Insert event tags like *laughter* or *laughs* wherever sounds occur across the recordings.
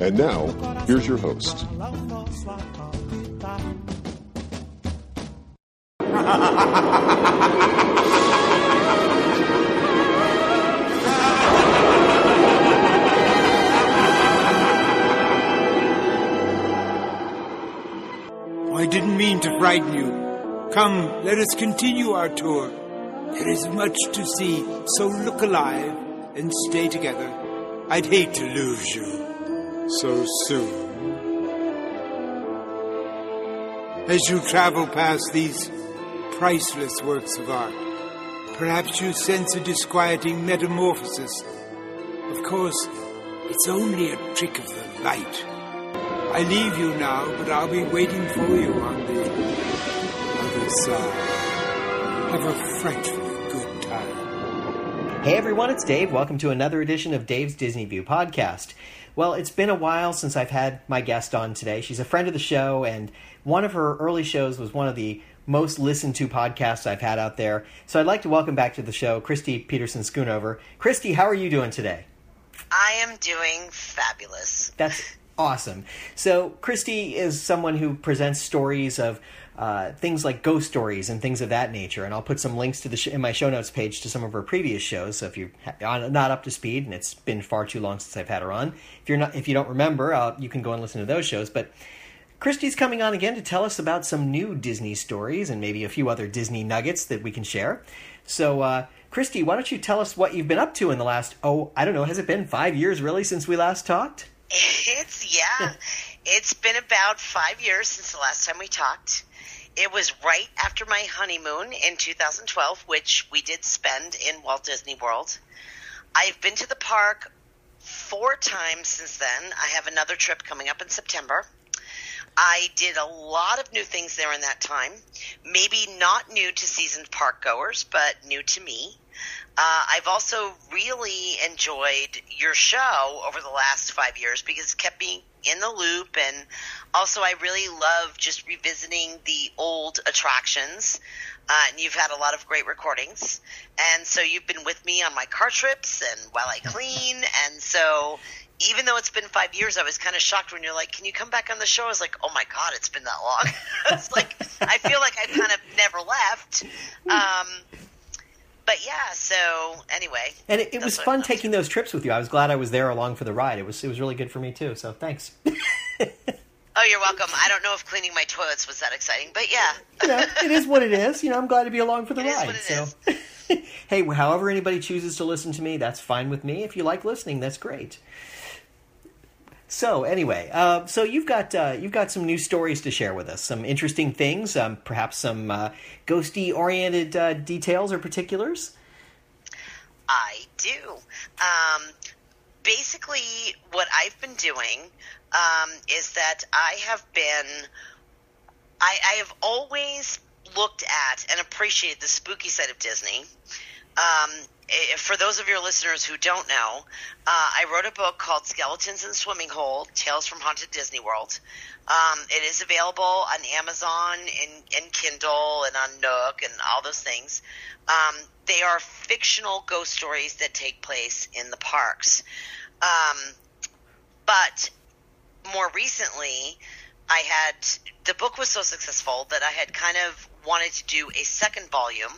And now, here's your host. I didn't mean to frighten you. Come, let us continue our tour. There is much to see, so look alive and stay together. I'd hate to lose you so soon. As you travel past these priceless works of art, perhaps you sense a disquieting metamorphosis. Of course, it's only a trick of the light. I leave you now, but I'll be waiting for you on the other side. Have a frightfully good time. Hey everyone, it's Dave. Welcome to another edition of Dave's Disney View podcast. Well, it's been a while since I've had my guest on today. She's a friend of the show, and one of her early shows was one of the most listened to podcasts I've had out there. So I'd like to welcome back to the show Kristi Petersen Schoonover. Kristi, how are you doing today? I am doing fabulous. That's awesome. So Kristi is someone who presents stories of uh, things like ghost stories and things of that nature, and I'll put some links to the sh- in my show notes page to some of her previous shows. So if you're not up to speed, and it's been far too long since I've had her on, if you're not, if you don't remember, uh, you can go and listen to those shows. But Kristi's coming on again to tell us about some new Disney stories and maybe a few other Disney nuggets that we can share. So, uh, Kristi, why don't you tell us what you've been up to in the last, oh, I don't know, has it been five years really since we last talked? *laughs* It's, yeah, it's been about five years since the last time we talked. It was right after my honeymoon in 2012, which we did spend in Walt Disney World. I've been to the park four times since then. I have another trip coming up in September. I did a lot of new things there in that time. Maybe not new to seasoned park goers, but new to me. Uh, I've also really enjoyed your show over the last five years because it kept me in the loop. And also, I really love just revisiting the old attractions. Uh, and you've had a lot of great recordings. And so you've been with me on my car trips and while I clean. and so even though it's been five years, I was kind of shocked when you're like, "Can you come back on the show?" I was like, "Oh my god, it's been that long." *laughs* it's like I feel like I kind of never left. Um, but yeah, so anyway, and it, it was fun taking those trips with you. I was glad I was there along for the ride. It was it was really good for me too. So thanks. *laughs* oh, you're welcome. I don't know if cleaning my toilets was that exciting, but yeah, you know, it is what it is. You know, I'm glad to be along for the it ride. so. *laughs* hey, however anybody chooses to listen to me, that's fine with me. If you like listening, that's great. So anyway, uh, so you've got uh, you've got some new stories to share with us, some interesting things, um, perhaps some uh, ghosty oriented uh, details or particulars. I do. Um, basically, what I've been doing um, is that I have been, I, I have always looked at and appreciated the spooky side of Disney. Um, for those of your listeners who don't know, uh, I wrote a book called Skeletons in Swimming Hole Tales from Haunted Disney World. Um, it is available on Amazon and, and Kindle and on Nook and all those things. Um, they are fictional ghost stories that take place in the parks. Um, but more recently, I had the book was so successful that I had kind of wanted to do a second volume,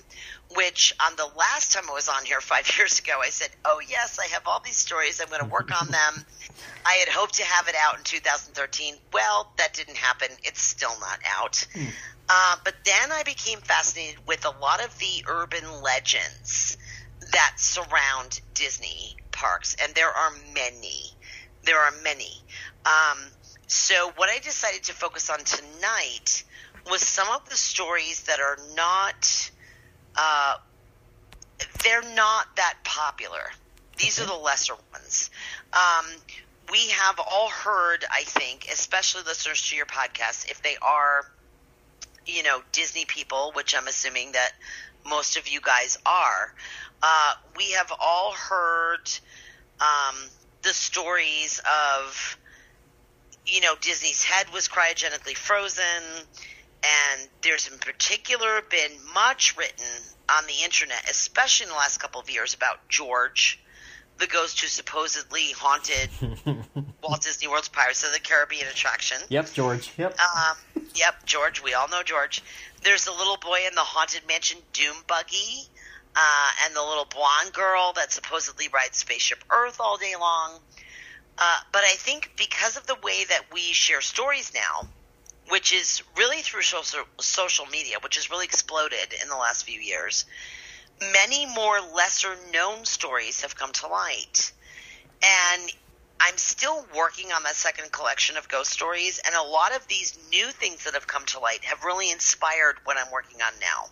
which on the last time I was on here *laughs* five years ago, I said, Oh, yes, I have all these stories. I'm going to work on them. I had hoped to have it out in 2013. Well, that didn't happen. It's still not out. Mm. Uh, but then I became fascinated with a lot of the urban legends that surround Disney parks, and there are many. There are many. Um, so what I decided to focus on tonight was some of the stories that are not, uh, they're not that popular. These are the lesser ones. Um, we have all heard, I think, especially listeners to your podcast, if they are, you know, Disney people, which I'm assuming that most of you guys are, uh, we have all heard um, the stories of, you know, Disney's head was cryogenically frozen, and there's in particular been much written on the internet, especially in the last couple of years, about George the ghost who supposedly haunted *laughs* Walt Disney World's Pirates of the Caribbean attraction. Yep, George. Yep. Um, yep, George. We all know George. There's a little boy in the haunted mansion Doom buggy, uh, and the little blonde girl that supposedly rides Spaceship Earth all day long. Uh, but I think because of the way that we share stories now, which is really through social social media, which has really exploded in the last few years many more lesser known stories have come to light. And I'm still working on that second collection of ghost stories, and a lot of these new things that have come to light have really inspired what I'm working on now.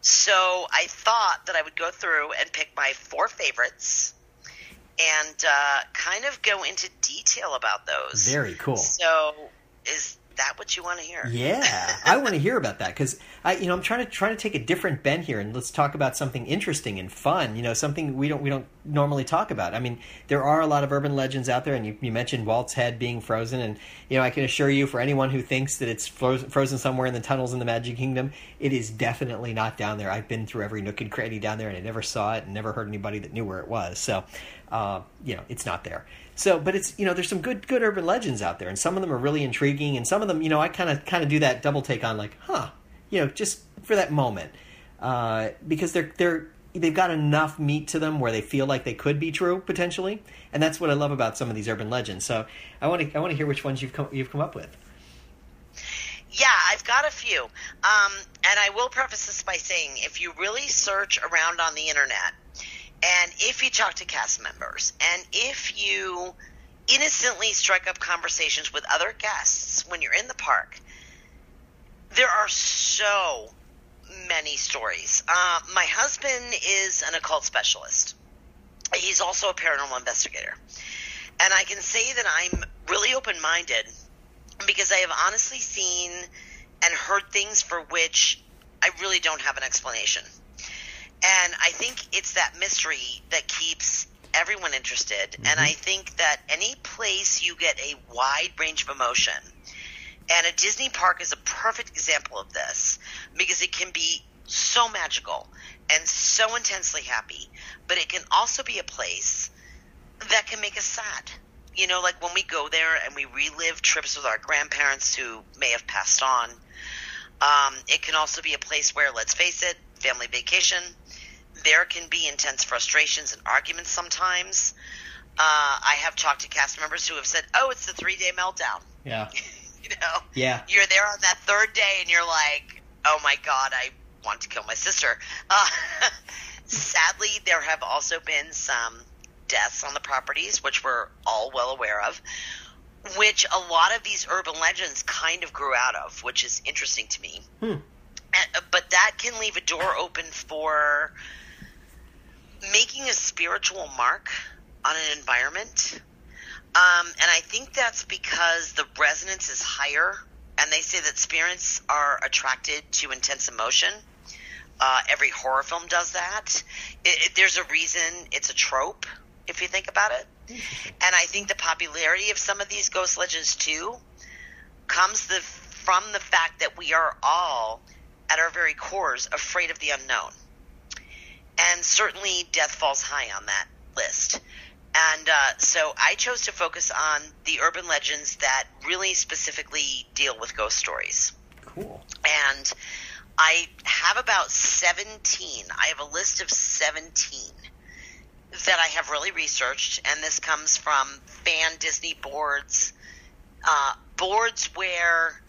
So I thought that I would go through and pick my four favorites and uh, kind of go into detail about those. Very cool. So is that what you want to hear? Yeah, I want to hear about that because I, you know, I'm trying to trying to take a different bent here and let's talk about something interesting and fun. You know, something we don't we don't normally talk about. I mean, there are a lot of urban legends out there, and you, you mentioned Walt's head being frozen, and you know, I can assure you, for anyone who thinks that it's frozen, frozen somewhere in the tunnels in the Magic Kingdom, it is definitely not down there. I've been through every nook and cranny down there, and I never saw it, and never heard anybody that knew where it was. So, uh, you know, it's not there. So, but it's you know, there's some good good urban legends out there, and some of them are really intriguing, and some of them, you know, I kind of kind of do that double take on, like, huh, you know, just for that moment, uh, because they're they're they've got enough meat to them where they feel like they could be true potentially, and that's what I love about some of these urban legends. So, I want to I want to hear which ones you've come you've come up with. Yeah, I've got a few. Um, and I will preface this by saying if you really search around on the internet, and if you talk to cast members, and if you innocently strike up conversations with other guests when you're in the park, there are so many stories. Uh, my husband is an occult specialist. He's also a paranormal investigator. And I can say that I'm really open minded because I have honestly seen and heard things for which I really don't have an explanation. And I think it's that mystery that keeps everyone interested. Mm-hmm. And I think that any place you get a wide range of emotion, and a Disney park is a perfect example of this because it can be so magical and so intensely happy, but it can also be a place that can make us sad. You know, like when we go there and we relive trips with our grandparents who may have passed on. Um, it can also be a place where, let's face it, family vacation, there can be intense frustrations and arguments sometimes. Uh, I have talked to cast members who have said, "Oh, it's the three day meltdown." *laughs* Yeah. you know. Yeah. You're there on that third day, and you're like, "Oh my god, I want to kill my sister." Uh, *laughs* sadly, there have also been some deaths on the properties, which we're all well aware of, which a lot of these urban legends kind of grew out of, which is interesting to me. Hmm. But that can leave a door open for making a spiritual mark on an environment. Um, and I think that's because the resonance is higher, and they say that spirits are attracted to intense emotion. Uh, every horror film does that. It, it, there's a reason it's a trope, if you think about it. And I think the popularity of some of these ghost legends too comes the, from the fact that we are all, at our very cores, afraid of the unknown and certainly death falls high on that list. And uh, so I chose to focus on the urban legends that really specifically deal with ghost stories. Cool. And I have about 17. I have a list of 17 that I have really researched, and this comes from fan Disney boards, uh, boards where,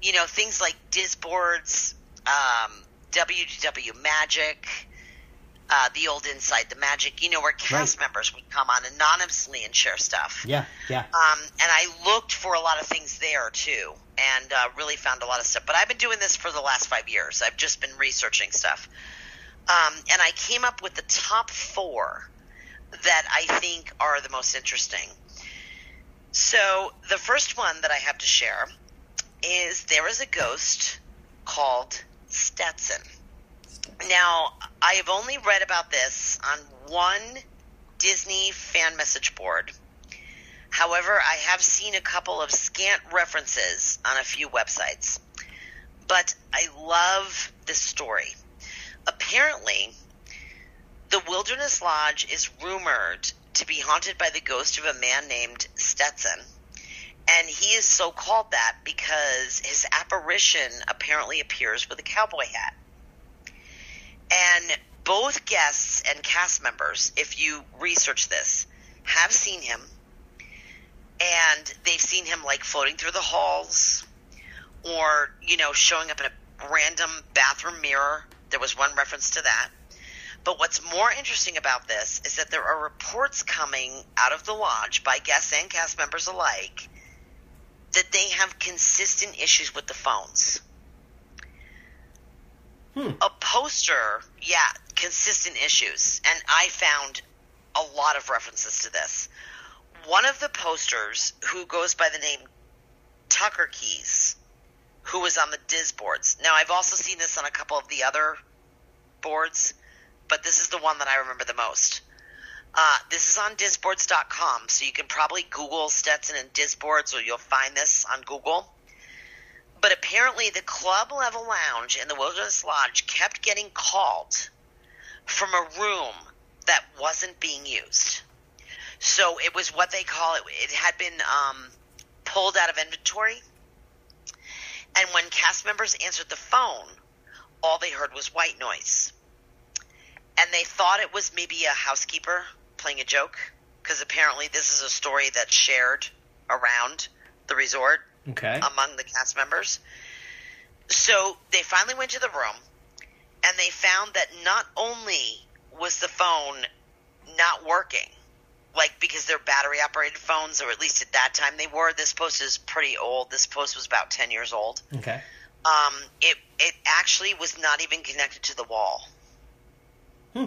you know, things like Disboards, um, WDW Magic, uh, the old Inside the Magic, you know, where cast Right. members would come on anonymously and share stuff. Yeah, yeah. Um, and I looked for a lot of things there too, and uh, really found a lot of stuff. But I've been doing this for the last five years. I've just been researching stuff, um, and I came up with the top four that I think are the most interesting. So the first one that I have to share is there is a ghost called Stetson. Now, I have only read about this on one Disney fan message board. However, I have seen a couple of scant references on a few websites. But I love this story. Apparently, the Wilderness Lodge is rumored to be haunted by the ghost of a man named Stetson. And he is so called that because his apparition apparently appears with a cowboy hat. And both guests and cast members, if you research this, have seen him. And they've seen him like floating through the halls or, you know, showing up in a random bathroom mirror. There was one reference to that. But what's more interesting about this is that there are reports coming out of the lodge by guests and cast members alike that they have consistent issues with the phones. A poster, yeah, consistent issues. And I found a lot of references to this. One of the posters, who goes by the name Tucker Keys, who was on the Disboards. Now, I've also seen this on a couple of the other boards, but this is the one that I remember the most. Uh, this is on disboards.com, so you can probably Google Stetson and Disboards, or you'll find this on Google. But apparently, the club level lounge in the Wilderness Lodge kept getting called from a room that wasn't being used. So it was what they call it. It had been um, pulled out of inventory. And when cast members answered the phone, all they heard was white noise. And they thought it was maybe a housekeeper playing a joke, because apparently this is a story that's shared around the resort Okay. among the cast members. So they finally went to the room and they found that not only was the phone not working, like because they're battery operated phones, or at least at that time they were. This post is pretty old. This post was about 10 years old. Okay. Um, it, it actually was not even connected to the wall. Hmm.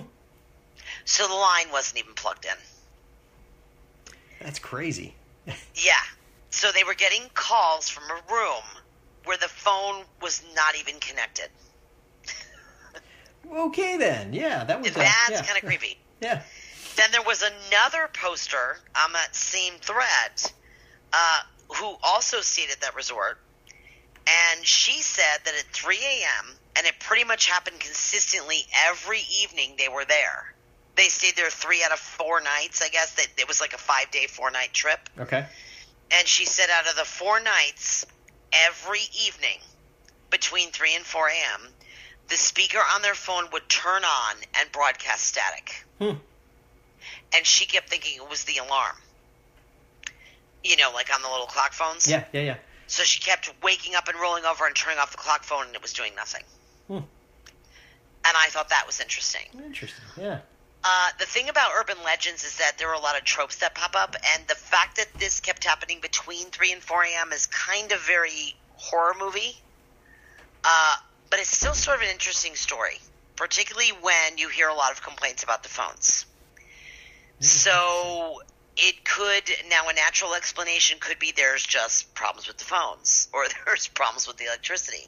So the line wasn't even plugged in. That's crazy. *laughs* Yeah. So they were getting calls from a room where the phone was not even connected. *laughs* Okay then. Yeah, that was That's yeah. kind of creepy. *laughs* Yeah. Then there was another poster on that same thread uh, who also stayed at that resort. And she said that at 3 a.m., and it pretty much happened consistently every evening they were there. They stayed there three out of four nights, I guess. That It was like a five day, four night trip. Okay. And she said out of the four nights, every evening between 3 and 4 a.m., the speaker on their phone would turn on and broadcast static. Hmm. And she kept thinking it was the alarm. You know, like on the little clock phones. Yeah, yeah, yeah. So she kept waking up and rolling over and turning off the clock phone, and it was doing nothing. Hmm. And I thought that was interesting. Interesting. Yeah. Uh, the thing about urban legends is that there are a lot of tropes that pop up, and the fact that this kept happening between 3 and 4 a.m. is kind of very horror movie. Uh, but it's still sort of an interesting story, particularly when you hear a lot of complaints about the phones. So it could, now a natural explanation could be there's just problems with the phones, *laughs* or there's problems with the electricity.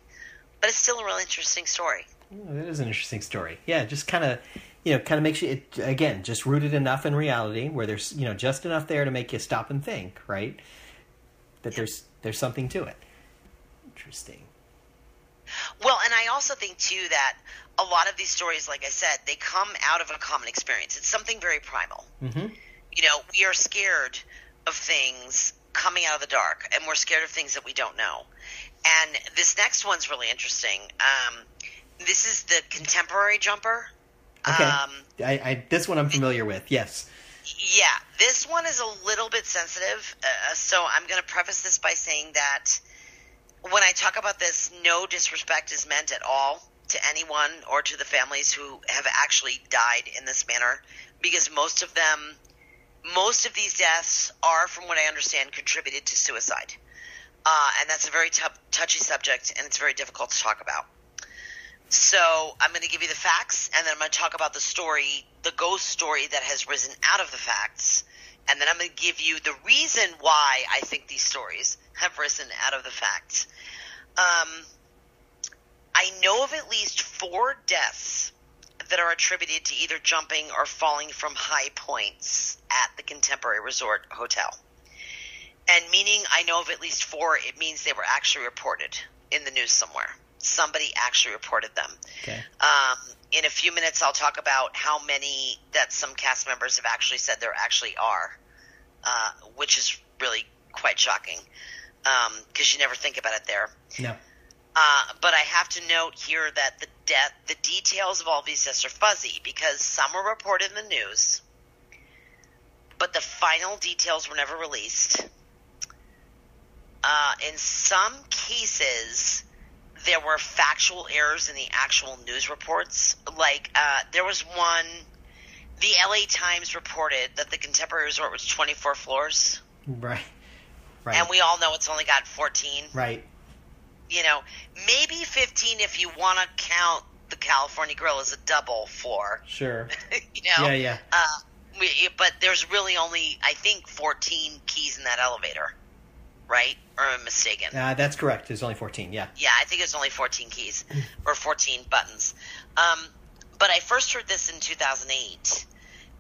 But it's still a really interesting story. Oh, that is an interesting story. Yeah, just kind of, you know, kind of makes you it, again just rooted enough in reality where there's you know just enough there to make you stop and think, right? That there's there's something to it. Interesting. Well, and I also think too that a lot of these stories, like I said, they come out of a common experience. It's something very primal. Mm-hmm. You know, we are scared of things coming out of the dark, and we're scared of things that we don't know. And this next one's really interesting. Um, this is the contemporary jumper. Okay. Um, I, I this one I'm familiar with. Yes. yeah, this one is a little bit sensitive. Uh, so I'm going to preface this by saying that when I talk about this, no disrespect is meant at all. to anyone or to the families who have actually died in this manner because most of them, most of these deaths are, from what I understand, contributed to suicide. Uh, and that's a very t- touchy subject and it's very difficult to talk about. So I'm going to give you the facts and then I'm going to talk about the story, the ghost story that has risen out of the facts. And then I'm going to give you the reason why I think these stories have risen out of the facts. Um, I know of at least four deaths that are attributed to either jumping or falling from high points at the Contemporary Resort Hotel. And meaning I know of at least four, it means they were actually reported in the news somewhere. Somebody actually reported them. Okay. Um, in a few minutes, I'll talk about how many that some cast members have actually said there actually are, uh, which is really quite shocking because you never think about it there. No. Uh, but I have to note here that the death, the details of all these deaths are fuzzy because some were reported in the news, but the final details were never released. Uh, in some cases, there were factual errors in the actual news reports. Like uh, there was one, the LA Times reported that the Contemporary Resort was 24 floors, Right. Right. and we all know it's only got 14 right. you know, maybe 15 if you want to count the California Grill as a double floor. Sure. *laughs* you know, Yeah, yeah. Uh, we, but there's really only, I think, 14 keys in that elevator, right? Or am I mistaken? Uh, that's correct. There's only 14. Yeah. Yeah, I think it's only 14 keys or 14 buttons. Um, but I first heard this in 2008,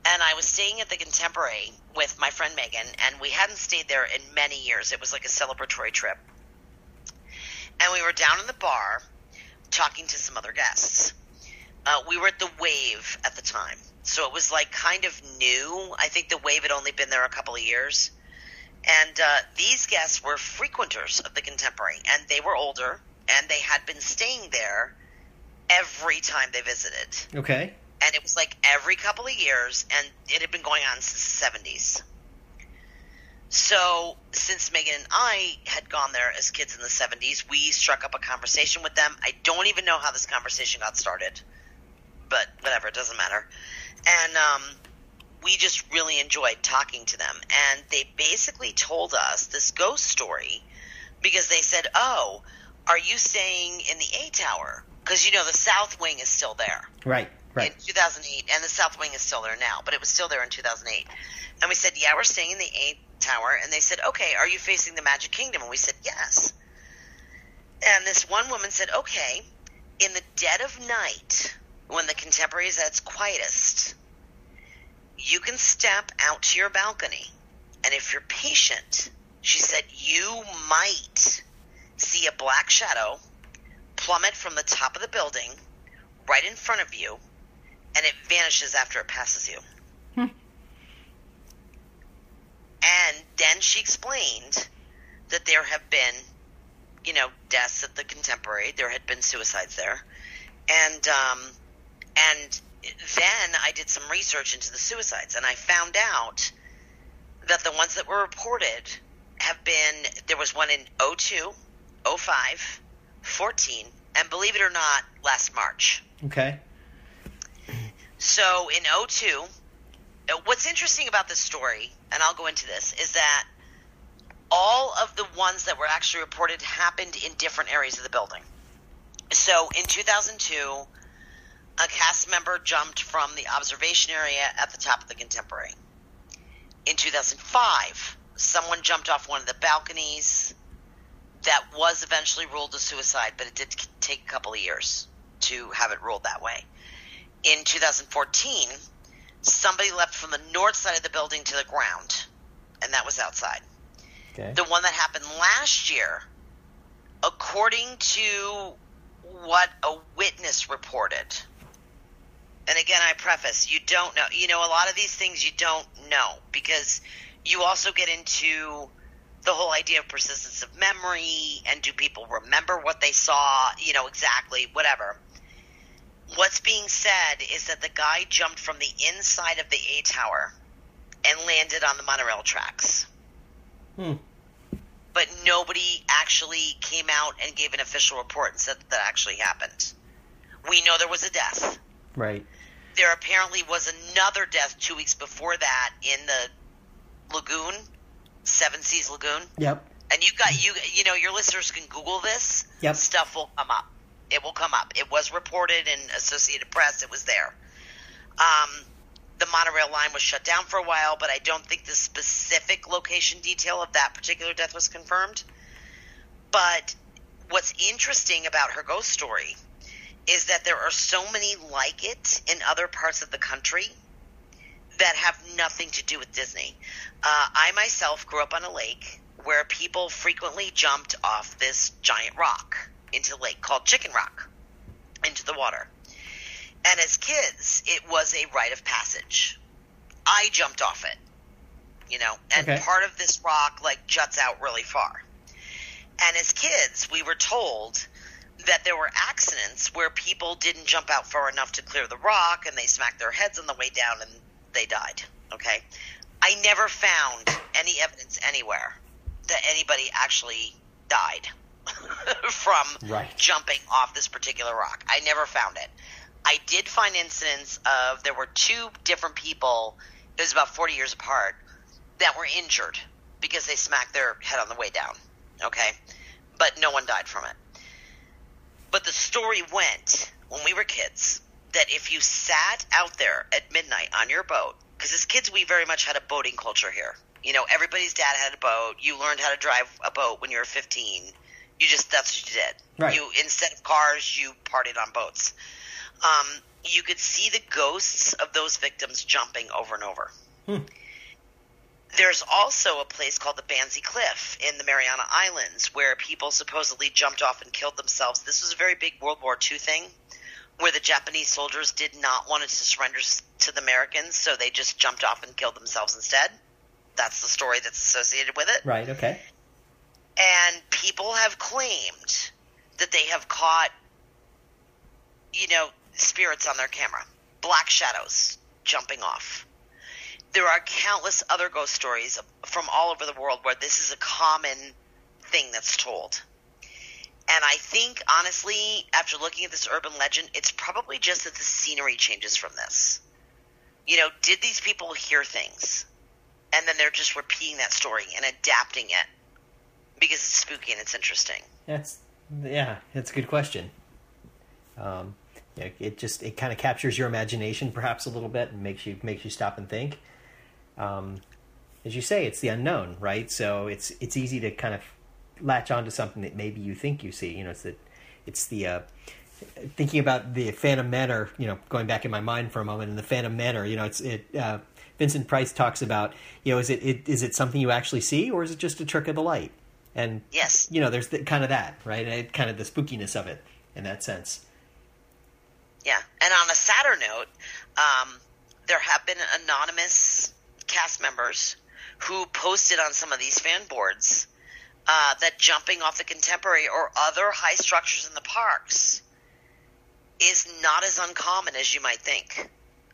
and I was staying at the Contemporary with my friend Megan, and we hadn't stayed there in many years. It was like a celebratory trip. And we were down in the bar talking to some other guests. Uh, we were at the Wave at the time, so it was like kind of new. I think the Wave had only been there a couple of years. And uh, these guests were frequenters of the Contemporary, and they were older, and they had been staying there every time they visited. Okay. And it was like every couple of years, and it had been going on since the 70s. So, since Megan and I had gone there as kids in the 70s, we struck up a conversation with them. I don't even know how this conversation got started, but whatever, it doesn't matter. And um, we just really enjoyed talking to them. And they basically told us this ghost story because they said, Oh, are you staying in the A Tower? Because, you know, the South Wing is still there Right. Right. in 2008, and the South Wing is still there now, but it was still there in 2008. And we said, yeah, we're staying in the A Tower. And they said, okay, are you facing the Magic Kingdom? And we said, yes. And this one woman said, okay, in the dead of night, when the Contemporary is at its quietest, you can step out to your balcony, and if you're patient, she said, you might see a black shadow plummet from the top of the building right in front of you, and it vanishes after it passes you. And then she explained that there have been, you know, deaths at the Contemporary. There had been suicides there, and um, and then I did some research into the suicides, and I found out that the ones that were reported have been there was one in 02, 05, 14, and believe it or not, last March. Okay. So in 02, uh, what's interesting about this story, and I'll go into this, is that all of the ones that were actually reported happened in different areas of the building. So in 2002, a cast member jumped from the observation area at the top of the Contemporary. In 2005, someone jumped off one of the balconies. That was eventually ruled a suicide, but it did take a couple of years to have it ruled that way. In 2014, somebody left from the north side of the building to the ground, and that was outside. Okay. The one that happened last year, according to what a witness reported, and again, I preface, you don't know. You know, a lot of these things you don't know because you also get into the whole idea of persistence of memory and do people remember what they saw, you know, exactly, whatever. What's being said is that the guy jumped from the inside of the A Tower and landed on the monorail tracks. Hmm. But nobody actually came out and gave an official report and said that, that actually happened. We know there was a death. Right. There apparently was another death two weeks before that in the lagoon, Seven Seas Lagoon. Yep. And you got you you know your listeners can Google this. Yep. Stuff will come up. It will come up. It was reported in Associated Press. It was there. Um, the monorail line was shut down for a while, but I don't think the specific location detail of that particular death was confirmed. But what's interesting about her ghost story is that there are so many like it in other parts of the country that have nothing to do with Disney. Uh, I myself grew up on a lake where people frequently jumped off this giant rock into the lake called Chicken Rock into the water. And as kids, it was a rite of passage. I jumped off it, you know, and Okay. part of this rock like juts out really far. And as kids, we were told that there were accidents where people didn't jump out far enough to clear the rock and they smacked their heads on the way down and they died. Okay. I never found any evidence anywhere that anybody actually died *laughs* from Right. jumping off this particular rock. I never found it. I did find incidents of there were two different people, it was about 40 years apart, that were injured because they smacked their head on the way down. Okay? But no one died from it. But the story went when we were kids that if you sat out there at midnight on your boat, because as kids we very much had a boating culture here. You know, everybody's dad had a boat. You learned how to drive a boat when you were 15. You just that's what you did. Right. You instead of cars, you partied on boats. Um, you could see the ghosts of those victims jumping over and over. There's also a place called the Banzai Cliff in the Mariana Islands where people supposedly jumped off and killed themselves. This was a very big World War II thing where the Japanese soldiers did not want to surrender to the Americans, so they just jumped off and killed themselves instead. That's the story that's associated with it. Right. Okay. And people have claimed that they have caught, you know, spirits on their camera, black shadows jumping off. There are countless other ghost stories from all over the world where this is a common thing that's told. And I think, honestly, after looking at this urban legend, it's probably just that the scenery changes from this. You know, did these people hear things? And then they're just repeating that story and adapting it because it's spooky and it's interesting. That's yeah. That's a good question. Um, it just it kind of captures your imagination perhaps a little bit and makes you makes you stop and think. Um, as you say, it's the unknown, right? So it's it's easy to kind of latch onto something that maybe you think you see. You know, it's the it's the uh, thinking about the Phantom Manor. You know, going back in my mind for a moment, in the Phantom Manor, you know, it's it. Uh, Vincent Price talks about, you know, is it, it is it something you actually see, or is it just a trick of the light? And Yes. you know, there's the, kind of that, right? Kind of the spookiness of it in that sense. Yeah. And on a sadder note, um, there have been anonymous cast members who posted on some of these fan boards uh, that jumping off the contemporary or other high structures in the parks is not as uncommon as you might think.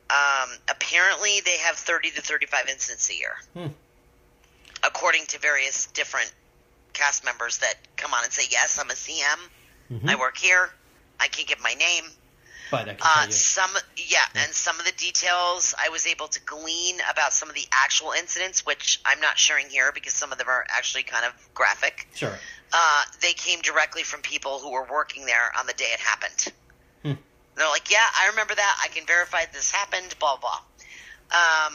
Um, apparently, they have 30 to 35 incidents a year, according to various different cast members that come on and say, "Yes, I'm a CM. I work here. I can't give my name." But I can Uh, tell you, some, yeah, and some of the details I was able to glean about some of the actual incidents, which I'm not sharing here because some of them are actually kind of graphic. sure, Uh, they came directly from people who were working there on the day it happened. Hmm. They're like, "Yeah, I remember that. I can verify this happened." Blah blah. Um,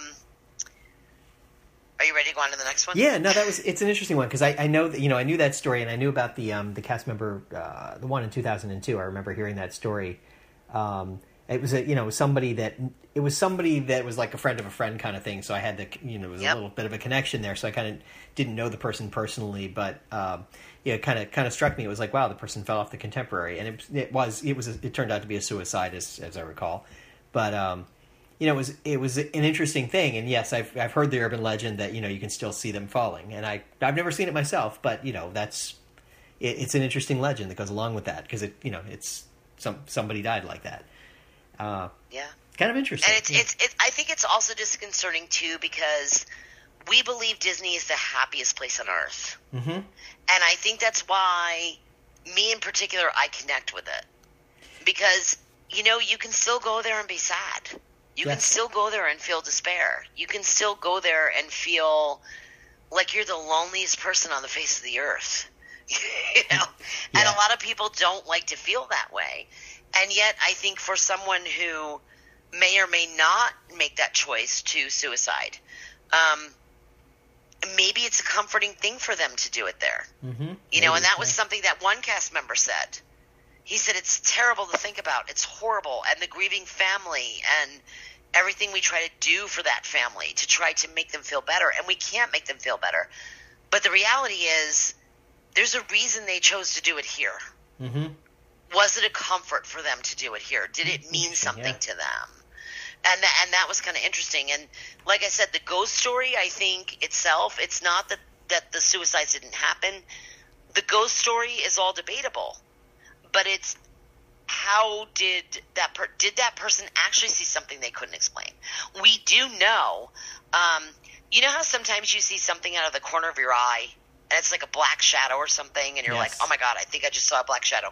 are you ready to go on to the next one? yeah, no, that was it's an interesting one because I, I know that you know I knew that story and I knew about the um, the cast member uh, the one in 2002. I remember hearing that story. Um, it was a you know somebody that it was somebody that was like a friend of a friend kind of thing. So I had the you know it was Yep. a little bit of a connection there. So I kind of didn't know the person personally, but um, yeah, it kind of kind of struck me. It was like wow, the person fell off the contemporary, and it, it was it was it turned out to be a suicide as as I recall, but. Um, you know, it was it was an interesting thing, and yes, I've I've heard the urban legend that you know you can still see them falling, and I I've never seen it myself, but you know that's it, it's an interesting legend that goes along with that because it you know it's some somebody died like that, uh, Yeah. kind of interesting. And it's, Yeah. it's, it's, I think it's also disconcerting too because we believe Disney is the happiest place on earth. Mhm. And I think that's why, me in particular, I connect with it. Because you know, you can still go there and be sad. You can still go there and feel despair. You can still go there and feel like you're the loneliest person on the face of the earth. *laughs* you know? And a lot of people don't like to feel that way. And yet, I think for someone who may or may not make that choice to suicide, um, maybe it's a comforting thing for them to do it there. Mm-hmm. You know, and that was something that one cast member said. He said it's terrible to think about. It's horrible, and the grieving family and everything we try to do for that family to try to make them feel better, and we can't make them feel better. But the reality is, there's a reason they chose to do it here. Mm-hmm. Was it a comfort for them to do it here? Did it mean something yeah. to them? And that, and that was kind of interesting. And like I said, the ghost story, I think itself, it's not that that the suicides didn't happen. The ghost story is all debatable, but it's how did that per- did that person actually see something they couldn't explain? We do know. Um, you know how sometimes you see something out of the corner of your eye, and it's like a black shadow or something, and you're like, "Oh my god, I think I just saw a black shadow."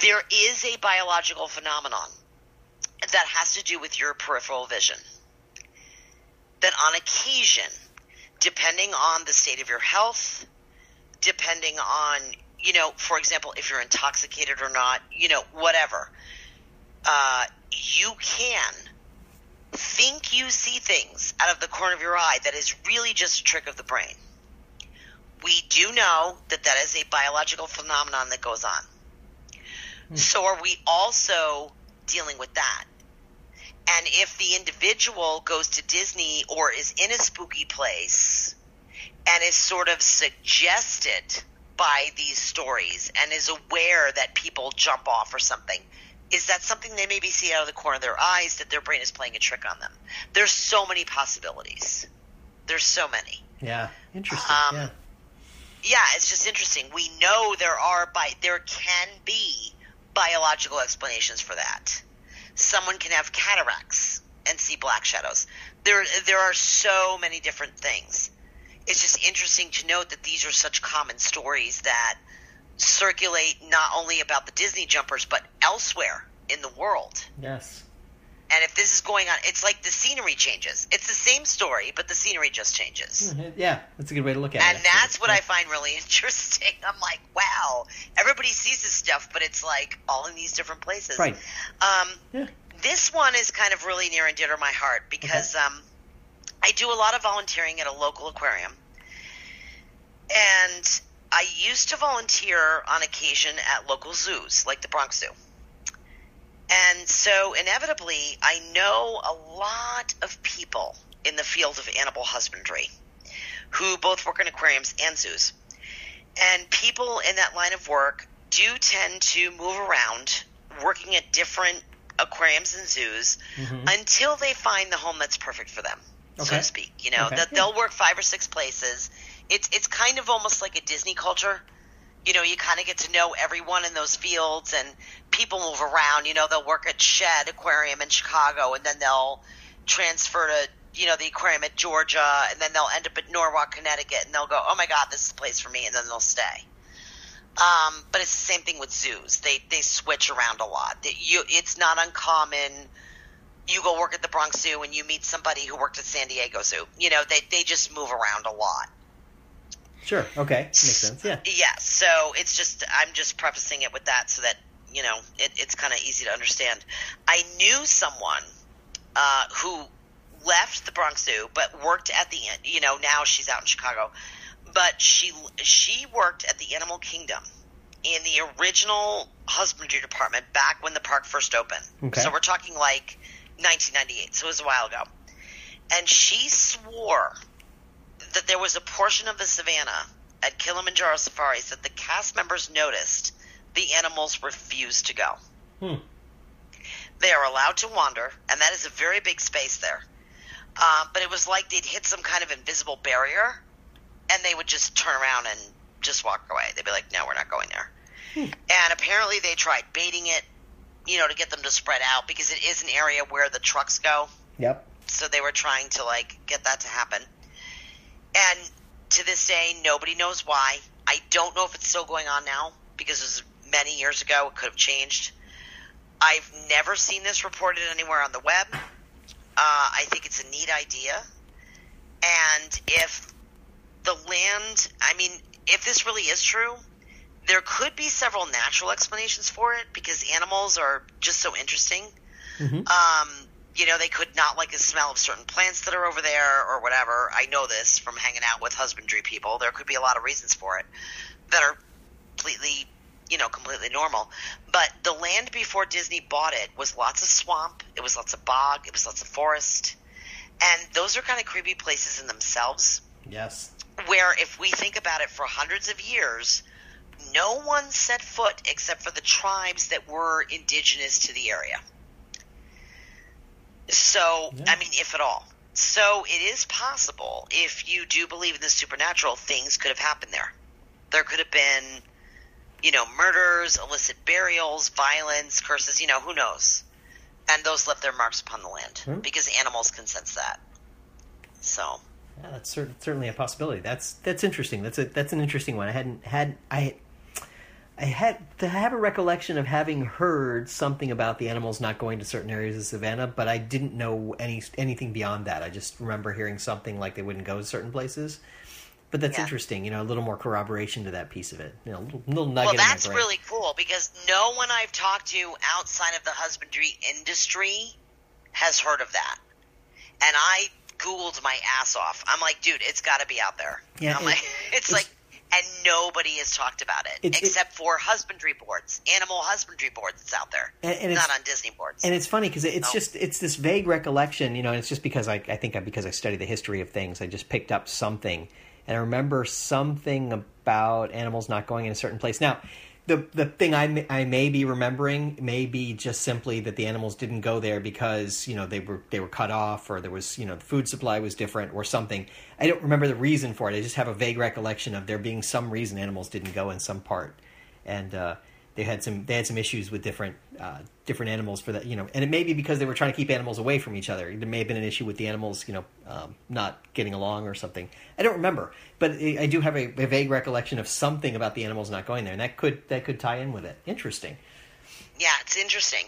There is a biological phenomenon that has to do with your peripheral vision. That on occasion, depending on the state of your health, depending on, you know, for example, if you're intoxicated or not, you know, whatever, uh, you can think you see things out of the corner of your eye that is really just a trick of the brain. We do know that that is a biological phenomenon that goes on. So are we also dealing with that? And if the individual goes to Disney or is in a spooky place and is sort of suggested by these stories and is aware that people jump off or something, is that something they maybe see out of the corner of their eyes that their brain is playing a trick on them? There's so many possibilities. There's so many. Yeah. Interesting. Um, yeah. Yeah, it's just interesting. We know there are by there can be biological explanations for that. Someone can have cataracts and see black shadows. There there are so many different things. It's just interesting to note that these are such common stories that circulate not only about the Disney jumpers but elsewhere in the world. Yes. And if this is going on, it's like the scenery changes. It's the same story, but the scenery just changes. Yeah, that's a good way to look at And it. And that's what Yeah. I find really *laughs* interesting. I'm like, wow, everybody sees this stuff, but it's like all in these different places. Right. Um, Yeah. this one is kind of really near and dear to my heart because um, I do a lot of volunteering at a local aquarium. And I used to volunteer on occasion at local zoos, like the Bronx Zoo. And so, inevitably, I know a lot of people in the field of animal husbandry who both work in aquariums and zoos. And people in that line of work do tend to move around working at different aquariums and zoos mm-hmm. until they find the home that's perfect for them, so to speak. You know, Okay. that they'll work five or six places. It's it's kind of almost like a Disney culture. You know, you kind of get to know everyone in those fields, and people move around. You know, they'll work at Shedd Aquarium in Chicago, and then they'll transfer to you know the aquarium at Georgia, and then they'll end up at Norwalk, Connecticut, and they'll go, "Oh my God, this is the place for me," and then they'll stay. Um, but it's the same thing with zoos. They they switch around a lot. You, it's not uncommon. You go work at the Bronx Zoo and you meet somebody who worked at San Diego Zoo. You know, they they just move around a lot. Sure. Okay. Makes sense. Yeah. Yeah, so it's just I'm just prefacing it with that so that you know it, it's kind of easy to understand. I knew someone uh, who left the Bronx Zoo but worked at the you know now she's out in Chicago, but she she worked at the Animal Kingdom in the original husbandry department back when the park first opened. Okay. So we're talking like 1998, so it was a while ago, and she swore that there was a portion of the savannah at Kilimanjaro Safaris that the cast members noticed the animals refused to go. Hmm. They are allowed to wander, and that is a very big space there. Uh, but it was like they'd hit some kind of invisible barrier, and they would just turn around and just walk away. They'd be like, "No, we're not going there." And apparently, they tried baiting it, you know, to get them to spread out because it is an area where the trucks go Yep. so they were trying to like get that to happen. And to this day, nobody knows why. I don't know if it's still going on now because it was many years ago. It could have changed. I've never seen this reported anywhere on the web. Uh, I think it's a neat idea. And if the land, I mean, if this really is true, there could be several natural explanations for it because animals are just so interesting. Um, you know, they could not like the smell of certain plants that are over there or whatever. I know this from hanging out with husbandry people. There could be a lot of reasons for it that are completely, you know, completely normal. But the land before Disney bought it was lots of swamp, it was lots of bog, it was lots of forest. And those are kind of creepy places in themselves Yes. where if we think about it for hundreds of years, no one set foot except for the tribes that were indigenous to the area. So, Yeah. I mean, if at all. So, it is possible, if you do believe in the supernatural, things could have happened there. There could have been, you know, murders, illicit burials, violence, curses, you know, who knows? And those left their marks upon the land Hmm. because animals can sense that. So, Yeah, that's certainly a possibility. That's that's interesting. That's a that's an interesting one. I hadn't had I I had to have a recollection of having heard something about the animals not going to certain areas of savannah, but I didn't know any anything beyond that. I just remember hearing something like they wouldn't go to certain places. But that's Yeah. interesting. You know, a little more corroboration to that piece of it. You know, a little, little nugget. Well, that's really cool because no one I've talked to outside of the husbandry industry has heard of that. And I Googled my ass off. I'm like, dude, it's got to be out there. Yeah, I'm it- like, *laughs* it's, it's- like, and nobody has talked about it It's- it- except for husbandry boards, animal husbandry boards. It's out there, And- and it's- not on Disney boards. And it's funny because it's No. just it's this vague recollection, you know. And it's just because I, I think I, because I study the history of things, I just picked up something, and I remember something about animals not going in a certain place. Now, the the thing I may, I may be remembering may be just simply that the animals didn't go there because you know they were they were cut off or there was you know the food supply was different or something. I don't remember the reason for it. I just have a vague recollection of there being some reason animals didn't go in some part, and. uh they had some they had some issues with different uh, different animals for that you know and it may be because they were trying to keep animals away from each other there may have been an issue with the animals you know um, not getting along or something i don't remember but i do have a, a vague recollection of something about the animals not going there and that could that could tie in with it interesting Yeah, it's interesting.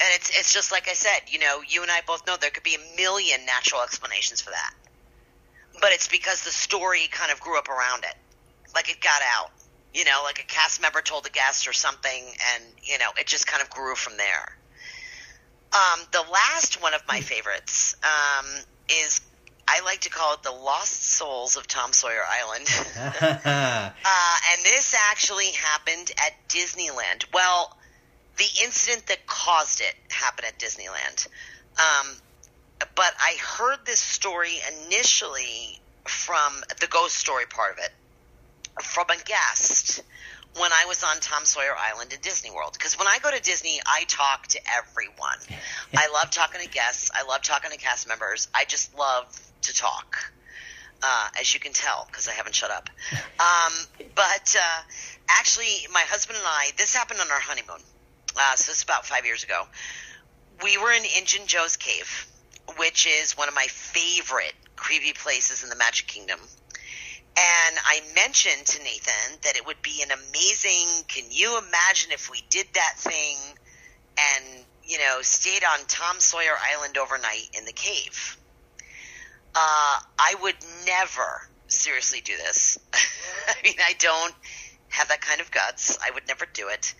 And it's it's just like I said, you know, you and I both know there could be a million natural explanations for that. But it's because the story kind of grew up around it. Like it got out. You know, like a cast member told a guest or something and, you know, it just kind of grew from there. Um, the last one of my favorites um, is I like to call it the Lost Souls of Tom Sawyer Island. *laughs* *laughs* Uh, and this actually happened at Disneyland. Well, the incident that caused it happened at Disneyland. Um, but I heard this story initially from the ghost story part of it from a guest when I was on Tom Sawyer Island at Disney World. Because when I go to Disney, I talk to everyone. I love talking to guests. I love talking to cast members. I just love to talk uh, as you can tell, because I haven't shut up. *laughs* Um, but uh, actually, my husband and I, this happened on our honeymoon. Uh, so it's about five years ago. We were in Injun Joe's Cave, which is one of my favorite creepy places in the Magic Kingdom. And I mentioned to Nathan that it would be an amazing. Can you imagine if we did that thing and, you know, stayed on Tom Sawyer Island overnight in the cave? Uh, I would never seriously do this. *laughs* I mean, I don't have that kind of guts. I would never do it.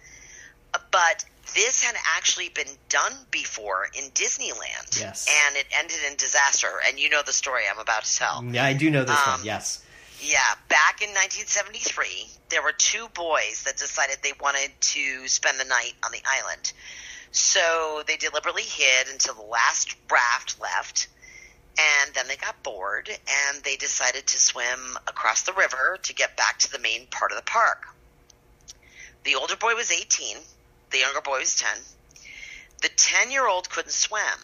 But this had actually been done before in Disneyland. Yes. And it ended in disaster. And you know the story I'm about to tell. yeah i do know this Um, one yes Yeah, back in 1973, there were two boys that decided they wanted to spend the night on the island. So they deliberately hid until the last raft left, and then they got bored and they decided to swim across the river to get back to the main part of the park. The older boy was 18, the younger boy was 10. The 10 year old couldn't swim,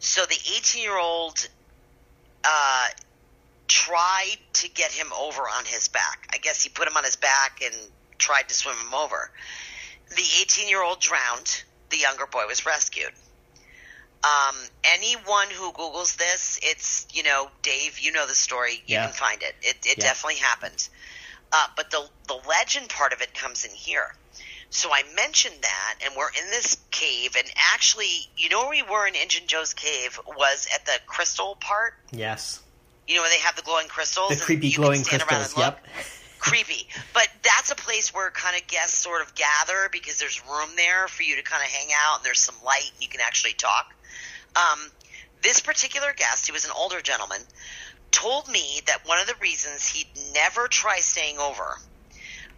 so the 18 year old uh, tried to get him over on his back. I guess he put him on his back and tried to swim him over. The 18 year old drowned. The younger boy was rescued. Um, anyone who Googles this, it's, you know, Dave, you know the story. You Yeah. can find it. It, it Yeah. definitely happened. Uh, but the, the legend part of it comes in here. So I mentioned that, and we're in this cave, and actually, you know where we were in Injun Joe's cave was at the crystal part. Yes. You know where they have the glowing crystals. The creepy glowing crystals. Yep. *laughs* creepy. But that's a place where kind of guests sort of gather because there's room there for you to kind of hang out and there's some light and you can actually talk. Um, this particular guest, he was an older gentleman, told me that one of the reasons he'd never try staying over,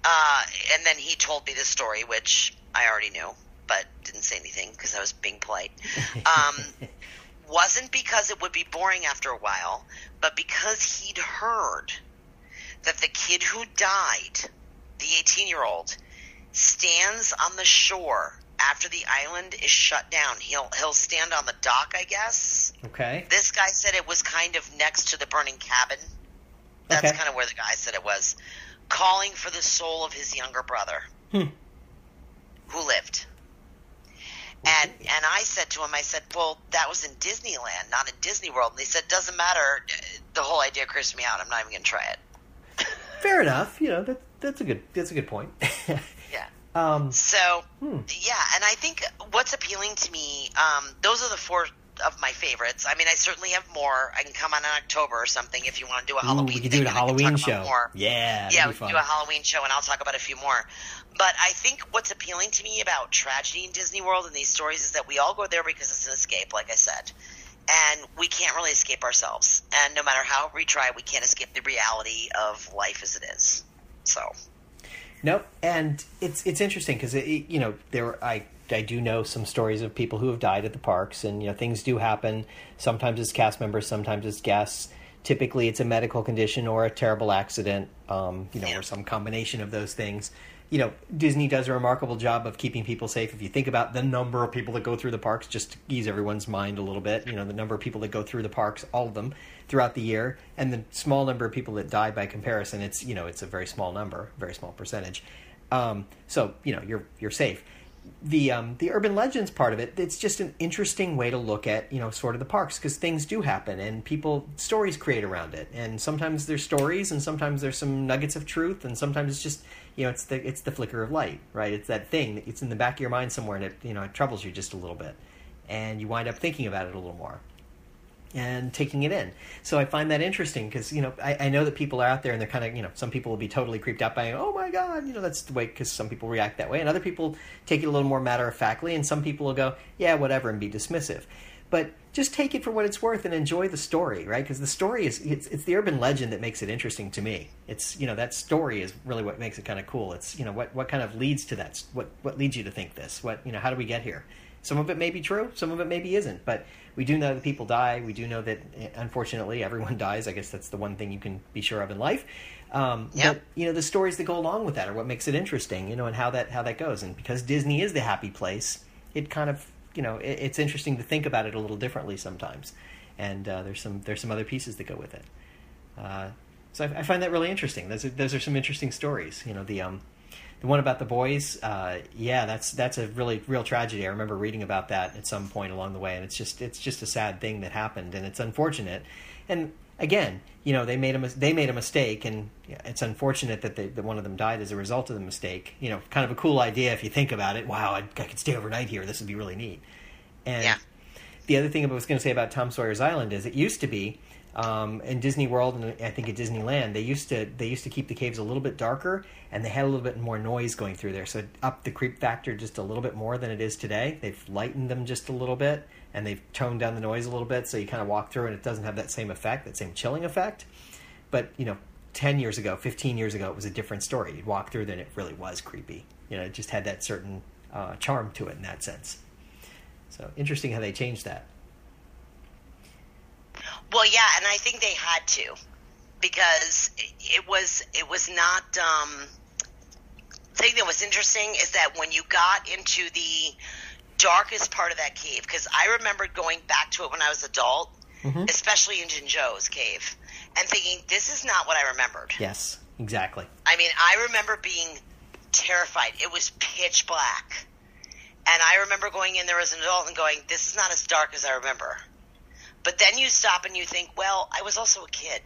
uh, and then he told me this story, which I already knew, but didn't say anything because I was being polite. *laughs* Um, wasn't because it would be boring after a while, but because he'd heard that the kid who died, the 18 year old, stands on the shore after the island is shut down. He'll he'll stand on the dock, I guess. Okay. This guy said it was kind of next to the burning cabin. That's Okay. kind of where the guy said it was, calling for the soul of his younger brother, Hmm. who lived. And and I said to him, I said, well, that was in Disneyland, not in Disney World. And they said, doesn't matter. The whole idea creeps me out. I'm not even going to try it. *laughs* Fair enough. You know that that's a good that's a good point. *laughs* Yeah. *laughs* um, So Hmm. yeah, and I think what's appealing to me, um, those are the four of my favorites. I mean, I certainly have more. I can come on in October or something if you want to do a ooh, Halloween. we could thing, do a can Halloween show. More. Yeah. yeah, we can fun. do a Halloween show, and I'll talk about a few more. But I think what's appealing to me about tragedy in Disney World and these stories is that we all go there because it's an escape, like I said. And we can't really escape ourselves. And no matter how we try, we can't escape the reality of life as it is. So, Nope, and it's it's interesting because it, it- you know there I I do know some stories of people who have died at the parks, and you know things do happen. Sometimes it's cast members, sometimes it's guests. Typically, it's a medical condition or a terrible accident, um, you know, Yeah. or some combination of those things. You know, Disney does a remarkable job of keeping people safe. If you think about the number of people that go through the parks, just to ease everyone's mind a little bit, you know, the number of people that go through the parks, all of them throughout the year, and the small number of people that die by comparison, it's you know, it's a very small number, very small percentage. Um, so you know, you're you're safe the um, the urban legends part of it it's just an interesting way to look at you know sort of the parks because things do happen and people stories create around it and sometimes there's stories and sometimes there's some nuggets of truth and sometimes it's just you know it's the it's the flicker of light right it's that thing that it's in the back of your mind somewhere and it you know it troubles you just a little bit and you wind up thinking about it a little more and taking it in. So I find that interesting because you know I, I know that people are out there and they're kind of you know some people will be totally creeped out by oh my god you know that's the way because some people react that way and other people take it a little more matter of factly and some people will go yeah whatever and be dismissive. But just take it for what it's worth and enjoy the story, right? Because the story is it's, it's the urban legend that makes it interesting to me. It's you know that story is really what makes it kind of cool. It's you know what what kind of leads to that what what leads you to think this? What you know how do we get here? Some of it may be true, some of it maybe isn't, but we do know that people die. We do know that, eh, unfortunately, everyone *laughs* dies. I guess that's the one thing you can be sure of in life. Um, Yep. But you know, the stories that go along with that are what makes it interesting. You know, and how that how that goes. And because Disney is the happy place, it kind of you know it, it's interesting to think about it a little differently sometimes. And uh, there's some there's some other pieces that go with it. Uh, so I, I find that really interesting. Those are, those are some interesting stories. You know, the um, the one about the boys, uh, yeah, that's that's a really real tragedy. I remember reading about that at some point along the way, and it's just it's just a sad thing that happened, and it's unfortunate. And again, you know, they made a they made a mistake, and it's unfortunate that, they, that one of them died as a result of the mistake. You know, kind of a cool idea if you think about it. Wow, I, I could stay overnight here. This would be really neat. And Yeah. the other thing I was going to say about Tom Sawyer's Island is it used to be um, in Disney World and I think at Disneyland they used to they used to keep the caves a little bit darker and they had a little bit more noise going through there, so it upped the creep factor just a little bit more than it is today. They've lightened them just a little bit and they've toned down the noise a little bit, so you kind of walk through and it doesn't have that same effect, that same chilling effect. But you know, ten years ago, fifteen years ago, it was a different story. You'd walk through then it really was creepy. You know, it just had that certain uh, charm to it in that sense. So interesting how they changed that. Well, yeah, and I think they had to because it- was it was not. Um, thing that was interesting is that when you got into the darkest part of that cave, because I remember going back to it when I was adult, mm-hmm. especially in Injun Joe's cave, and thinking this is not what I remembered. Yes, exactly. I mean, I remember being terrified. It was pitch black. And I remember going in there as an adult and going, this is not as dark as I remember. But then you stop and you think, well, I was also a kid.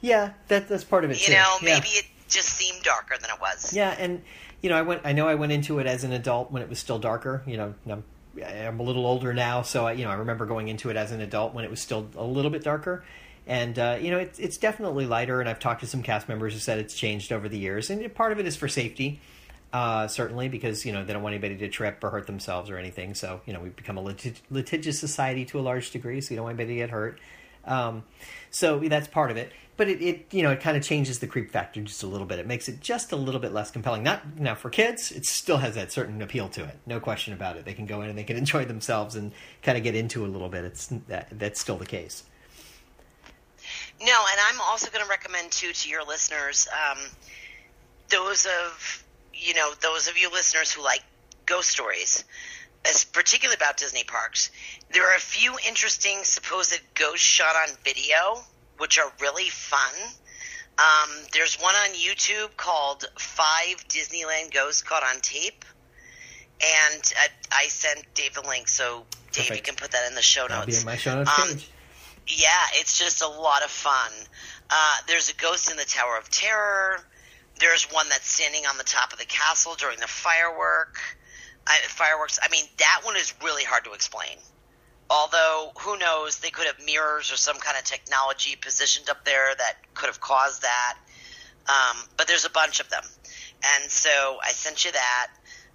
Yeah, that, that's part of it You too. know, Yeah. maybe it just seemed darker than it was. Yeah, and you know, I went. I know I went into it as an adult when it was still darker. You know, I'm, I'm a little older now, so I, you know, I remember going into it as an adult when it was still a little bit darker. And uh, you know, it's it's definitely lighter. And I've talked to some cast members who said it's changed over the years, and part of it is for safety. Uh, certainly, because you know they don't want anybody to trip or hurt themselves or anything. So you know we've become a litig- litigious society to a large degree, so you don't want anybody to get hurt. Um, so that's part of it. But it, it you know it kind of changes the creep factor just a little bit. It makes it just a little bit less compelling. Not now for kids, it still has that certain appeal to it. No question about it. They can go in and they can *laughs* enjoy themselves and kind of get into a little bit. It's that, that's still the case. No, and I'm also going to recommend too to your listeners, um, those of you know those of you listeners who like ghost stories, particularly about Disney parks. There are a few interesting supposed ghosts shot on video, which are really fun. Um, there's one on YouTube called Five Disneyland Ghosts Caught on Tape. And I, I sent Dave the link, so Dave, Perfect. you can put that in the show notes. Be in my show notes Um, page. yeah, it's just a lot of fun. Uh, there's a ghost in the Tower of Terror. There's one that's standing on the top of the castle during the firework. I, fireworks. I mean, that one is really hard to explain. Although, who knows? They could have mirrors or some kind of technology positioned up there that could have caused that. Um, but there's a bunch of them, and so I sent you that.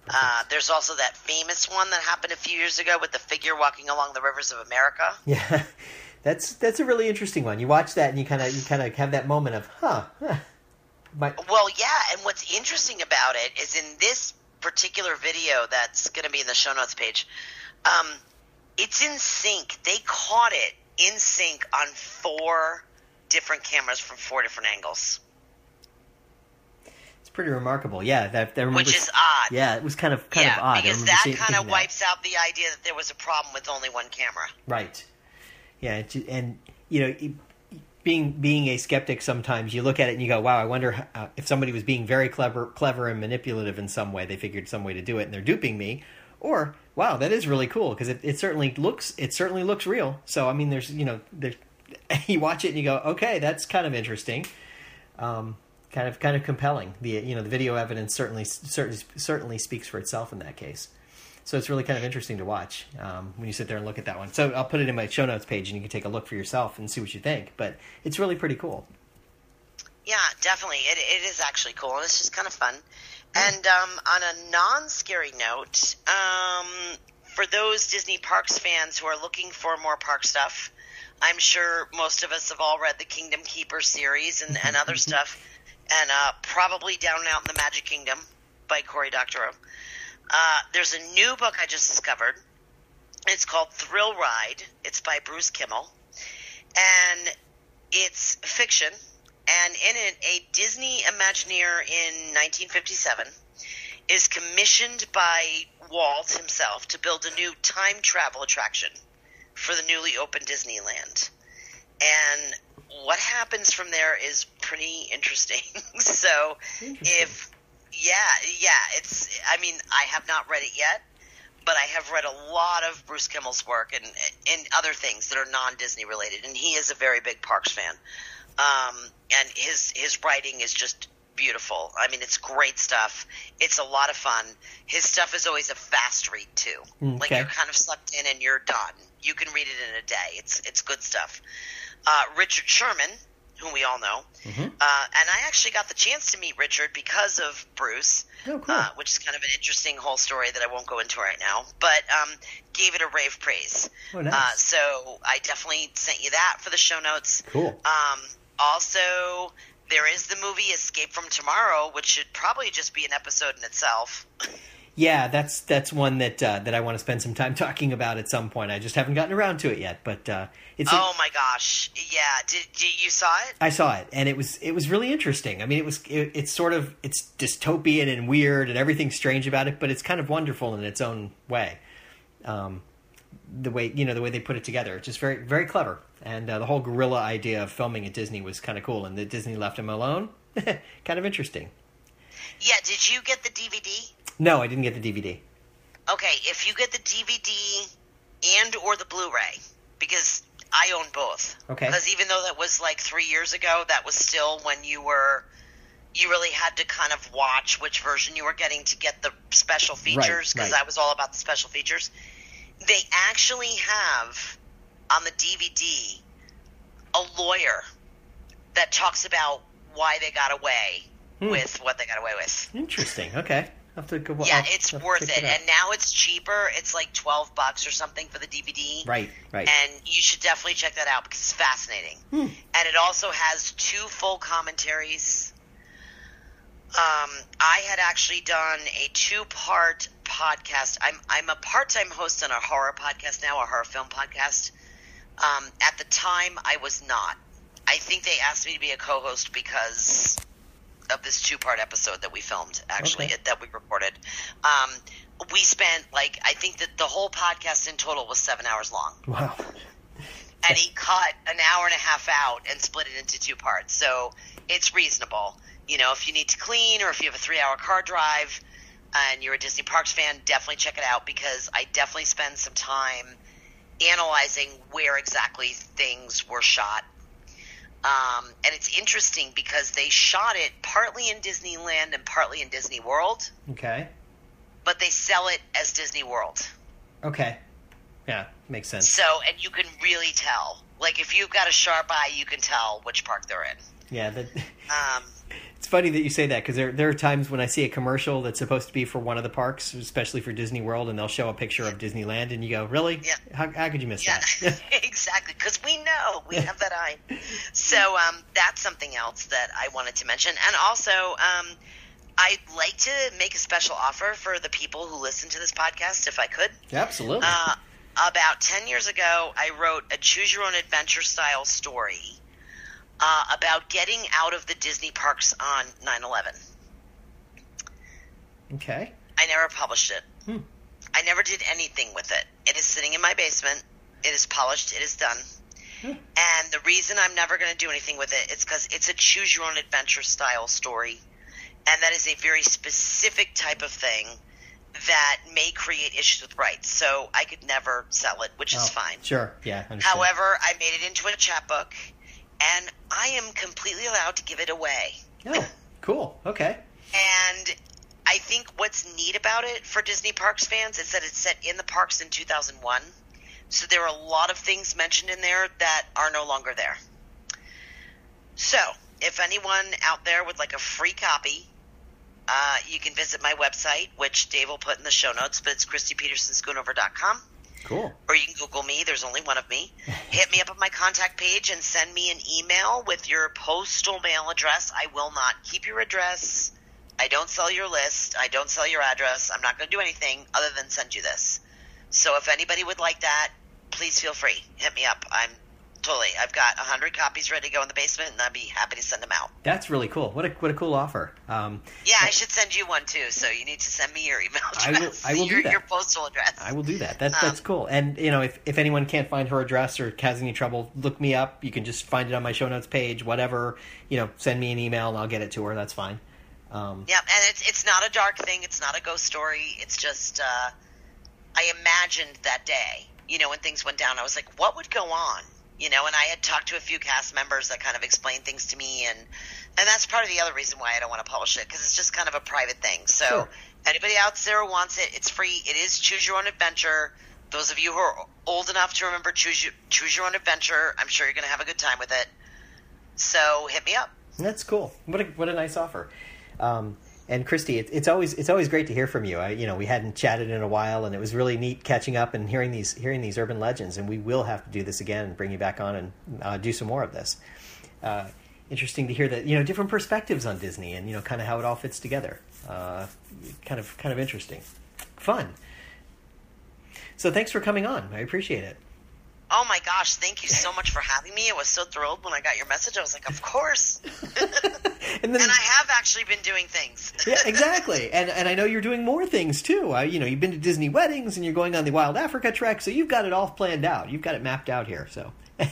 Uh, there's also that famous one that happened a few years ago with the figure walking along the rivers of America. *laughs* Yeah, that's that's a really interesting one. You watch that and you kind of you kind of have that moment of, huh, huh. My, Well, yeah, and what's interesting about it is in this particular video that's going to be in the show notes page, um, it's in sync. They caught it in sync on four different cameras from four different angles, it's pretty remarkable. Yeah, that, that which is odd. yeah, it was kind of kind yeah, of odd. I because that kind of thinking that. wipes out the idea that there was a problem with only one camera. Right. Yeah, and you know, being being a skeptic, sometimes you look at it and you go, "Wow, I wonder uh, if somebody was being very clever, clever and manipulative in some way. They figured some way to do it, and they're duping me." Or, "Wow, that is really cool because it, it certainly looks it certainly looks real." So, I mean, there's you know, there *laughs* you watch it and you go, "Okay, that's kind of interesting." Um, kind of kind of compelling. The you know the video evidence certainly certainly certainly speaks for itself in that case. So it's really kind of interesting to watch um, when you sit there and look at that one. So I'll put it in my show notes page, and you can take a look for yourself and see what you think. But it's really pretty cool. Yeah, definitely. It, it is actually cool, and it's just kind of fun. And um, on a non-scary note, um, for those Disney Parks fans who are looking for more park stuff, I'm sure most of us have all read the Kingdom Keeper series and, and other *laughs* stuff, and uh, probably Down and Out in the Magic Kingdom by Cory Doctorow. Uh, there's a new book I just discovered. It's called Thrill Ride. It's by Bruce Kimmel, and it's fiction and in it, a Disney Imagineer in 1957 is commissioned by Walt himself to build a new time travel attraction for the newly opened Disneyland. And what happens from there is pretty interesting. *laughs* so, if yeah, yeah, it's. I mean, I have not read it yet, but I have read a lot of Bruce Kimmel's work and and other things that are non Disney related, and he is a very big Parks fan. Um, and his his writing is just beautiful. I mean, it's great stuff. It's a lot of fun. His stuff is always a fast read too. Okay. Like you're kind of sucked in and you're done. You can read it in a day. It's it's good stuff. Uh, Richard Sherman, whom we all know, uh, and I actually got the chance to meet Richard because of Bruce, Oh, cool. uh, which is kind of an interesting whole story that I won't go into right now. But um, gave it a rave praise. Oh, nice. Uh, so I definitely sent you that for the show notes. Cool. Um, also, there is the movie Escape from Tomorrow, which should probably just be an episode in itself. Yeah, that's that's one that uh, that I want to spend some time talking about at some point. I just haven't gotten around to it yet, but uh, it's. a- oh my gosh! Yeah, did, did you saw it? I saw it, and it was it was really interesting. I mean, it was it, it's sort of it's dystopian and weird, and everything's strange about it, but it's kind of wonderful in its own way. Um, the way you know the way they put it together, it's just very very clever, and uh, the whole guerrilla idea of filming at Disney was kind of cool, and that Disney left him alone, *laughs* kind of interesting. Yeah, did you get the DVD? No, I didn't get the DVD. Okay, if you get the DVD and or the Blu-ray, because I own both. Okay. Because even though that was like three years ago, that was still when you were you really had to kind of watch which version you were getting to get the special features because right. I was all about the special features. They actually have on the DVD a lawyer that talks about why they got away Hmm. with what they got away with. Interesting. Okay. I'll have to go. Yeah, I'll- it's I'll worth check it. And now it's cheaper. It's like 12 bucks or something for the DVD. right, right. And you should definitely check that out because it's fascinating. Hmm. And it also has two full commentaries. Um, I had actually done a two-part podcast. I'm I'm a part-time host on a horror podcast now, a horror film podcast. Um, at the time, I was not. I think they asked me to be a co-host because of this two-part episode that we filmed, actually Okay. that we recorded. Um, we spent like I think that the whole podcast in total was seven hours long wow. *laughs* and he cut an hour and a half out and split it into two parts. So it's reasonable. You know, if you need to clean or if you have a three hour car drive and you're a Disney Parks fan, definitely check it out because I definitely spend some time analyzing where exactly things were shot. Um, and it's interesting because they shot it partly in Disneyland and partly in Disney World, Okay. but they sell it as Disney World. Okay. Yeah, makes sense. So, and you can really tell. Like, if you've got a sharp eye, you can tell which park they're in. Yeah, that, Um, *laughs* funny that you say that because there there are times when I see a commercial that's supposed to be for one of the parks, especially for Disney World, and they'll show a picture of Disneyland, and you go, "Really? Yeah. How, how could you miss yeah, that?" *laughs* exactly. Because we know we *laughs* have that eye. So um, that's something else that I wanted to mention, and also um, I'd like to make a special offer for the people who listen to this podcast, if I could. Absolutely. Uh, about 10 years ago, I wrote a choose your own adventure style story uh, about getting out of the Disney parks on 9 11. okay. I never published it. Hmm. I never did anything with it. It is sitting in my basement. It is polished. It is done. Hmm. And the reason I'm never going to do anything with it is because it's a choose your own adventure style story. And that is a very specific type of thing that may create issues with rights. So I could never sell it, which is Oh, fine. Sure. Yeah. understood. However, I made it into a chapbook, and I am completely allowed to give it away. Oh, cool. Okay. And I think what's neat about it for Disney Parks fans is that it's set in the parks in 2001. So there are a lot of things mentioned in there that are no longer there. So, if anyone out there would like a free copy, uh, you can visit my website, which Dave will put in the show notes, but it's KristiPetersenSchoonover.com Cool. or you can Google me. There's only one of me. *laughs* Hit me up on my contact page and send me an email with your postal mail address. I will not keep your address. I don't sell your list. I don't sell your address. I'm not going to do anything other than send you this. So if anybody would like that, please feel free. Hit me up. I'm totally. I've got 100 copies ready to go in the basement, and I'd be happy to send them out. That's really cool. What a what a cool offer. Um, Yeah, I should send you one too. So you need to send me your email I will- address. I will do that. Your postal address. I will do that. That Um, that's cool. And you know, if if anyone can't find her address or has any trouble, look me up. You can just find it on my show notes page. Whatever. You know, send me an email and I'll get it to her. That's fine. Um, Yeah, and it's it's not a dark thing. It's not a ghost story. It's just uh, I imagined that day. You know, when things went down, I was like, what would go on? You know, and I had talked to a few cast members that kind of explained things to me, and and that's part of the other reason why I don't want to publish it because it's just kind of a private thing. So Sure. anybody out there who wants it, it's free. It is choose your own adventure. Those of you who are old enough to remember choose your, choose your own adventure, I'm sure you're going to have a good time with it. So hit me up. That's cool. What a what a nice offer. Um, and Kristi, it, it's always it's always great to hear from you. I, you know, we hadn't chatted in a while, and it was really neat catching up and hearing these hearing these urban legends. And we will have to do this again and bring you back on and uh, do some more of this. Uh, interesting to hear that you know different perspectives on Disney and you know kind of how it all fits together. Uh, kind of kind of interesting, fun. So thanks for coming on. I appreciate it. Oh my gosh, thank you so much for having me. I was so thrilled when I got your message. I was like, of course. *laughs* And then and I have actually been doing things. *laughs* yeah, exactly. And and I know you're doing more things too. Uh, you know, you've been to Disney weddings and you're going on the Wild Africa trek, so you've got it all planned out. You've got it mapped out here. So *laughs* Yeah,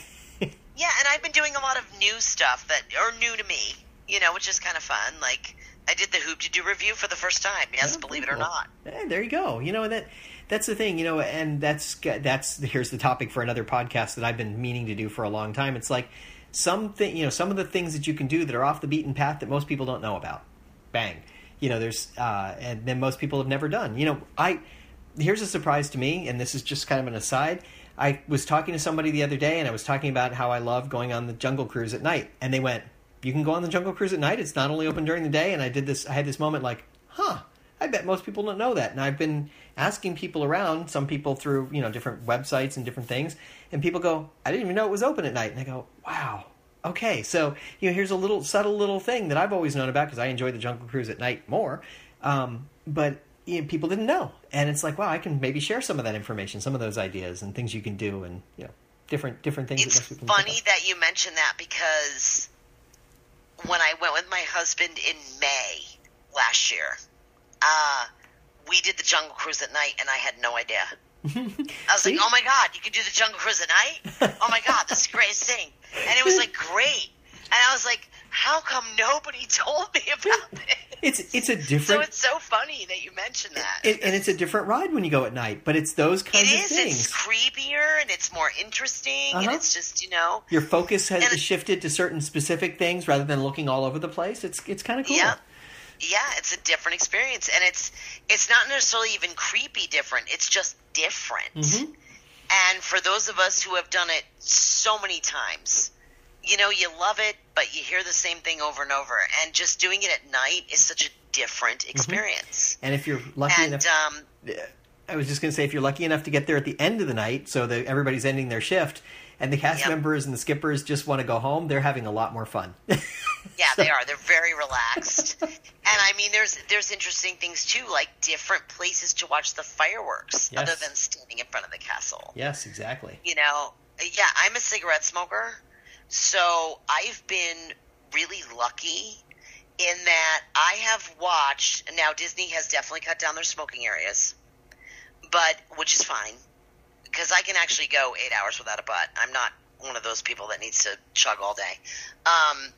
and I've been doing a lot of new stuff that are new to me, you know, which is kind of fun. Like, I did the Hoop-Dee-Doo Revue for the first time. Yes, Oh, believe it or not. Eh, there you go. You know that that's the thing. You know, and that's that's here's the topic for another podcast that I've been meaning to do for a long time. It's like something you know some of the things that you can do that are off the beaten path that most people don't know about. Bang, you know there's uh, and then most people have never done. You know I here's a surprise to me, and this is just kind of an aside. I was talking to somebody the other day, and I was talking about how I love going on the Jungle Cruise at night, and they went, "You can go on the Jungle Cruise at night. It's not only open during the day." And I did this. I had this moment like, "Huh." I bet most people don't know that. And I've been asking people around, some people through, you know, different websites and different things, and people go, I didn't even know it was open at night. And I go, wow, okay. So, you know, here's a little subtle little thing that I've always known about because I enjoy the Jungle Cruise at night more. Um, but you know, people didn't know. And it's like, wow, I can maybe share some of that information, some of those ideas and things you can do and, you know, different different things It's that most people don't funny that you mention that because when I went with my husband in May last year, uh, we did the Jungle Cruise at night, and I had no idea. *laughs* I was like, "Oh my god, you can do the Jungle Cruise at night! Oh my god, this is the greatest thing!" And it was like great, and I was like, "How come nobody told me about *laughs* this?" It's it's a different. so it's so funny that you mentioned that. it, and it's a different ride when you go at night, but it's those It kinds of things. It's creepier and it's more interesting, and Uh-huh. it's just you know, Your focus has And shifted to certain specific things rather than looking all over the place. It's it's kind of cool. Yeah. Yeah, it's a different experience, and it's it's not necessarily even creepy different. It's just different. Mhm. And for those of us who have done it so many times, you know, you love it, but you hear the same thing over and over. And just doing it at night is such a different experience. And if you're lucky And enough, um, I was just going to say, if you're lucky enough to get there at the end of the night, so that everybody's ending their shift, and the cast Yep. members and the skippers just want to go home, they're having a lot more fun. *laughs* Yeah, they are. They're very relaxed. *laughs* and I mean there's there's interesting things too, like different places to watch the fireworks Yes. other than standing in front of the castle. yes, exactly. You know, yeah, I'm a cigarette smoker, so I've been really lucky in that I have watched now Disney has definitely cut down their smoking areas. But which is fine because I can actually go 8 hours without a butt. I'm not one of those people that needs to chug all day. Um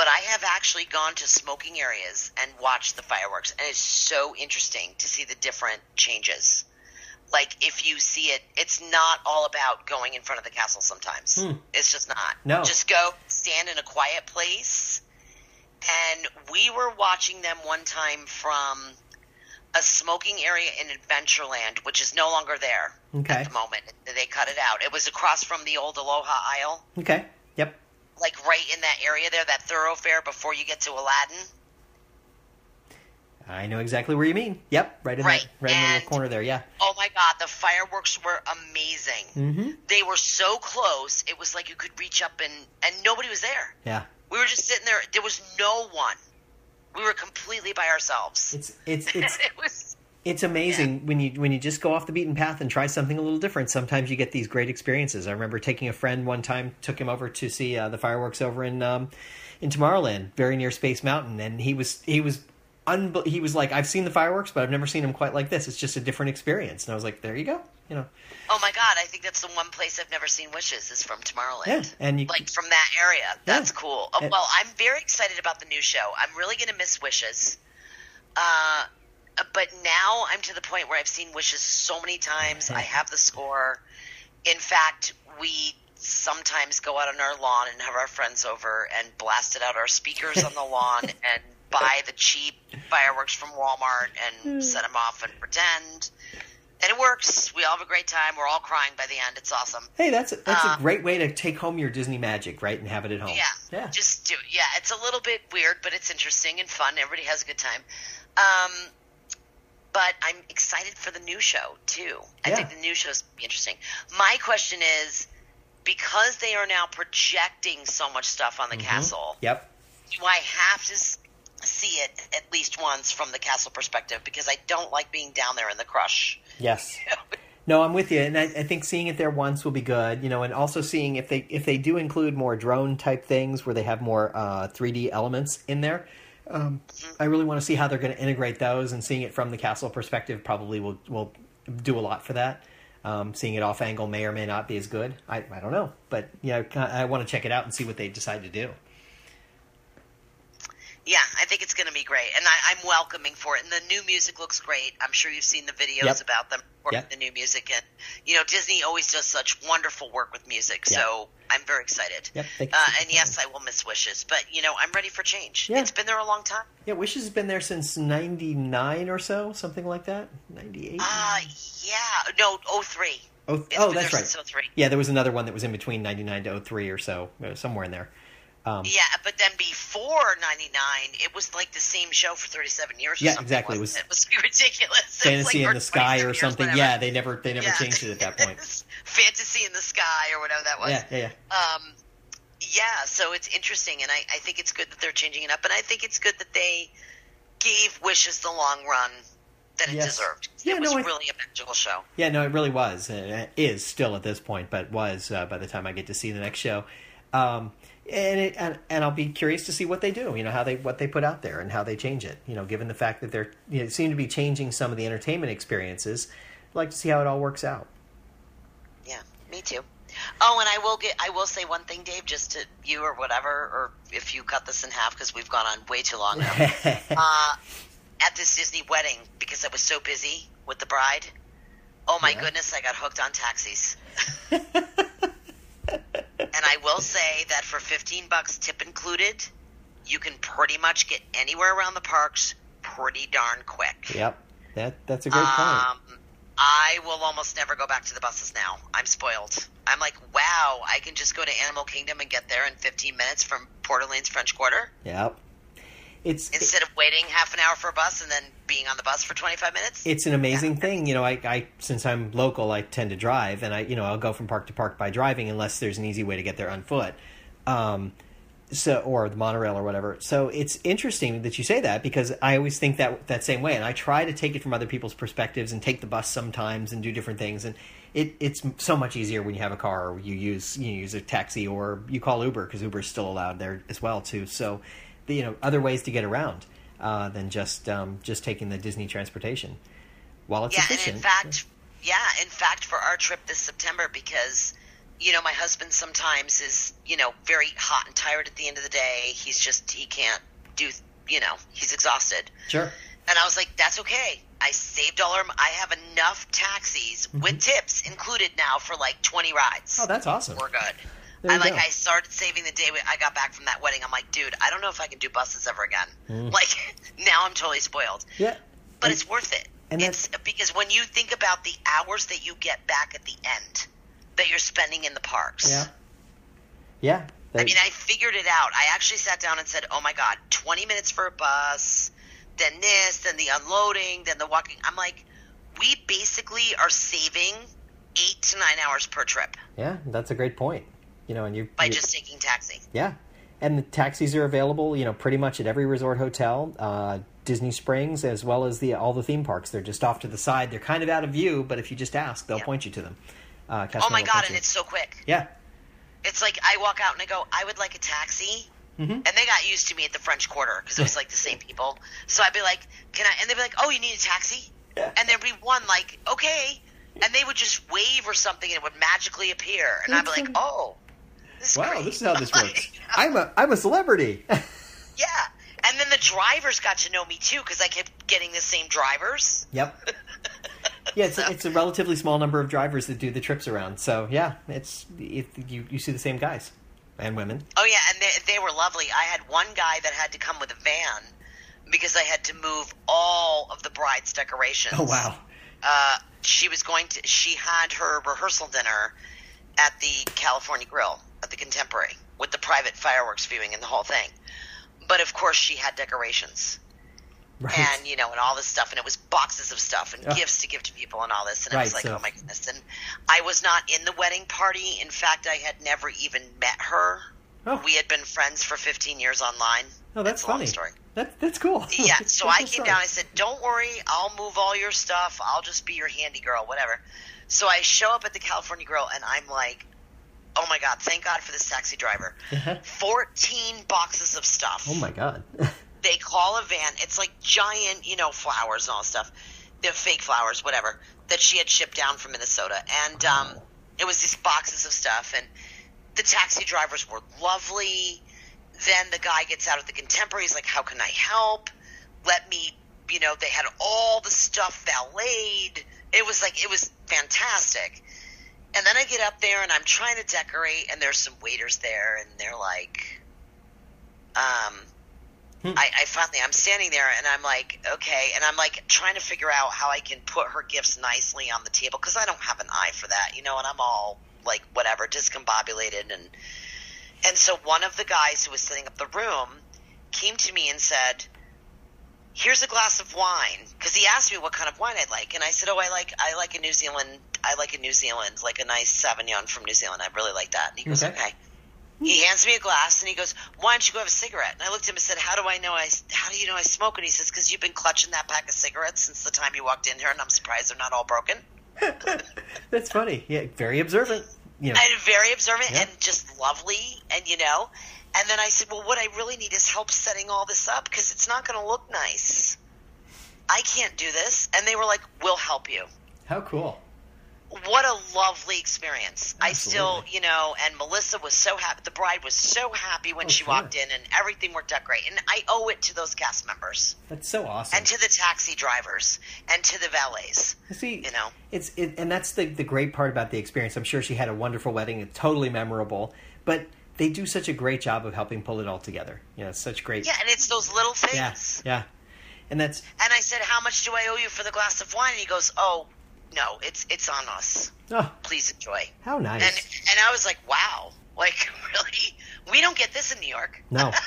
but I have actually gone to smoking areas and watched the fireworks, and it's so interesting to see the different changes. Like if you see it, it's not all about going in front of the castle. Sometimes Hmm. it's just not. No. just go stand in a quiet place. And we were watching them one time from a smoking area in Adventureland, which is no longer there Okay. at the moment. They cut it out. It was across from the old Aloha Isle Okay. Yep. Like right in that area there, that thoroughfare before you get to Aladdin. I know exactly where you mean. Yep. Right in Right, that right in the corner there. Yeah. Oh my god, the fireworks were amazing. Mm-hmm. They were so close, it was like you could reach up and and nobody was there. Yeah. We were just sitting there. There was no one. We were completely by ourselves. It's it's *laughs* it's it was it's amazing when you when you just go off the beaten path and try something a little different. Sometimes you get these great experiences. I remember taking a friend one time, took him over to see uh, the fireworks over in um, in Tomorrowland, very near Space Mountain, and he was he was. Unbe- he was like, I've seen the fireworks, but I've never seen them quite like this. It's just a different experience. And I was like, there you go. You know, Oh my god, I think that's the one place I've never seen wishes is from Tomorrowland. Yeah, and you- like from that area. That's cool. Oh, well, I'm very excited about the new show. I'm really going to miss wishes. Uh but now I'm to the point where I've seen wishes so many times. I have the score. In fact, we sometimes go out on our lawn and have our friends over and blast it out our speakers on the *laughs* lawn and buy the cheap fireworks from Walmart and set them off and pretend. And it works. We all have a great time. We're all crying by the end. It's awesome. hey, that's a, that's Uh, a great way to take home your Disney magic, right, and have it at home. Yeah. yeah. Just do It. Yeah, it's a little bit weird, but it's interesting and fun. Everybody has a good time. Um, but I'm excited for the new show too. I Yeah. think the new show's be interesting. My question is because they are now projecting so much stuff on the Mm-hmm. castle, Yep. do I have to see it at least once from the castle perspective because I don't like being down there in the crush. Yes. *laughs* No, I'm with you, and I, I think seeing it there once will be good. You know, and also seeing if they if they do include more drone type things where they have more uh, 3D elements in there. Um, I really want to see how they're going to integrate those, and seeing it from the castle perspective probably will will do a lot for that. Um, seeing it off angle may or may not be as good. I, I don't know, but yeah, I, I want to check it out and see what they decide to do. Yeah, I think it's going to be great, and I, I'm welcoming for it. And the new music looks great. I'm sure you've seen the videos Yep. about them working Yep. the new music, and you know Disney always does such wonderful work with music. Yep. So I'm very excited. Yep, Uh, and yes, I will miss Wishes, but you know I'm ready for change. Yeah. It's been there a long time. Yeah, Wishes has been there since '99 or so, something like that. '98. Uh, yeah, no, 03. oh, oh, that's right. since 03. Yeah, there was another one that was in between '99 to 03 or so, uh, somewhere in there. Um, Yeah, but then before '99, it was like the same show for 37 years. or Yeah, exactly. It It was *laughs* ridiculous. It was Fantasy like, in the Sky or something. Yeah, they never they never Yeah. changed it at that point. *laughs* Fantasy in the Sky or whatever that was. Yeah, yeah, yeah. Um, yeah, so it's interesting, and I, I think it's good that they're changing it up, and I think it's good that they gave Wishes the long run that it Yes. deserved. Yeah, it was I- really a magical show. Yeah, no, it really was. and It is still at this point, but was uh, by the time I get to see the next show. Um, and, it, and and I'll be curious to see what they do. You know how they what they put out there and how they change it. You know, given the fact that they're you know, seem to be changing some of the entertainment experiences, I'd like to see how it all works out. Yeah, me too. Oh, and I will get. I will say one thing, Dave, just to you or whatever, or if you cut this in half because we've gone on way too long now. *laughs* uh, at this Disney wedding, because I was so busy with the bride. Oh my Yeah. goodness, I got hooked on taxis. *laughs* and I will say that for fifteen bucks, tip included, you can pretty much get anywhere around the parks pretty darn quick. Yep, that that's a great point. Um, I will almost never go back to the buses now. I'm spoiled. I'm like, wow, I can just go to Animal Kingdom and get there in 15 minutes from Port Orleans French Quarter Yep, it's instead of waiting half an hour for a bus and then being on the bus for 25 minutes. it's an amazing thing. You know, I, I since I'm local, I tend to drive, and I you know I'll go from park to park by driving unless there's an easy way to get there on foot. Um, so or the monorail or whatever. So it's interesting that you say that because I always think that that same way, and I try to take it from other people's perspectives and take the bus sometimes and do different things. And it, it's so much easier when you have a car or you use you use a taxi or you call Uber because Uber is still allowed there as well too. So the, you know other ways to get around uh, than just um, just taking the Disney transportation. While it's yeah, efficient, and in fact, yeah, in fact, for our trip this September, because you know my husband sometimes is you know very hot and tired at the end of the day. He's just he can't do you know he's exhausted. sure. And I was like, that's okay. I saved all our. I have enough taxis with tips included now for like twenty rides. Mm-hmm. Oh, that's awesome. We're good. I like. go. I started saving the day I got back from that wedding. I'm like, dude, I don't know if I can do buses ever again. *laughs* Like now, I'm totally spoiled. Mm. Yeah, But And- it's worth it. and it's because when you think about the hours that you get back at the end that you're spending in the parks. yeah, yeah. I mean, I figured it out. I actually sat down and said, "Oh my god, 20 minutes for a bus, then this, then the unloading, then the walking." I'm like, we basically are saving eight to nine hours per trip yeah, that's a great point. You know, and you by you- just taking taxi. Yeah, and the taxis are available. You know, pretty much at every resort hotel, uh, Disney Springs, as well as the all the theme parks. They're just off to the side. They're kind of out of view, but if you just ask, they'll Yeah. point you to them. Uh, Oh my god, point and you. it's so quick. yeah, It's like I walk out and I go, "I would like a taxi." Mm-hmm. And they got used to me at the French Quarter because it was like the same *laughs* people. So I'd be like, "Can I?" And they'd be like, "Oh, you need a taxi?" Yeah. And there'd be one like, "Okay," and they would just wave or something, and it would magically appear, and I'd be like, "Oh, wow, great." this is how this *laughs* Like, works. I'm a I'm a celebrity. *laughs* yeah. And then the drivers got to know me too because I kept getting the same drivers. yep. *laughs* Yeah, it's, it's a relatively small number of drivers that do the trips around. So yeah, it's it, you you see the same guys and women. Oh yeah, and they, they were lovely. I had one guy that had to come with a van because I had to move all of the bride's decorations. Oh wow. uh, she was going to she had her rehearsal dinner at the California Grill at the Contemporary with the private fireworks viewing and the whole thing. But of course, she had decorations Right. and you know and all this stuff, and it was boxes of stuff and Yeah. gifts to give to people and all this, and it Right, was like, so- oh my goodness! And I was not in the wedding party. In fact, I had never even met her. Oh. We had been friends for 15 years online. oh, that's a funny. long story. That, that's cool. *laughs* Yeah, so I came story. down. I said, "Don't worry, I'll move all your stuff. I'll just be your handy girl, whatever." So I show up at the California Grill, and I'm like, "Oh my god, thank God for this taxi driver! Fourteen boxes of stuff. oh my god. *laughs* They call a van. It's like giant, you know, flowers and all this stuff. They're fake flowers, whatever, that she had shipped down from Minnesota, and um, it was these boxes of stuff. And the taxi drivers were lovely. then the guy gets out of the contemporary. He's like, "How can I help? Let me." You know, they had all the stuff valeted. It was like it was fantastic. And then I get up there and I'm trying to decorate, and there's some waiters there, and they're like, um, I, I finally I'm standing there and I'm like, okay, and I'm like trying to figure out how I can put her gifts nicely on the table because I don't have an eye for that, you know, and I'm all like whatever, discombobulated. And and so one of the guys who was setting up the room came to me and said, "Here's a glass of wine," because he asked me what kind of wine I'd like, and I said, "Oh, I like I like a New Zealand, I like a New Zealand, like a nice Sauvignon from New Zealand. I really like that." And he goes, Okay. "Okay." He hands me a glass and he goes, "Why don't you go have a cigarette?" And I looked at him and said, "How do I know I? How do you know I smoke?" And he says, "Because you've been clutching that pack of cigarettes since the time you walked in here, and I'm surprised they're not all broken." *laughs* That's funny. Yeah, very observant. You know, and very observant Yeah. and just lovely and you know and then i said well what i really need is help setting all this up because it's not going to look nice i can't do this and they were like we'll help you how cool. what a lovely experience i still you know and melissa was so happy the bride was so happy when Oh, she sure. walked in and everything worked out great and i owe it to those cast members That's so awesome. and to the taxi drivers and to the valets See, you know it's it, and that's the the great part about the experience. I'm sure she had a wonderful wedding, it's totally memorable. But they do such a great job of helping pull it all together. You know, it's such great. yeah and it's those little things yeah, yeah. And that's And I said, "How much do I owe you for the glass of wine?" And he goes, "Oh, no, it's it's on us. oh, Please enjoy." how nice. And and I was like, "Wow, like *laughs* really? We don't get this in New York." No. *laughs*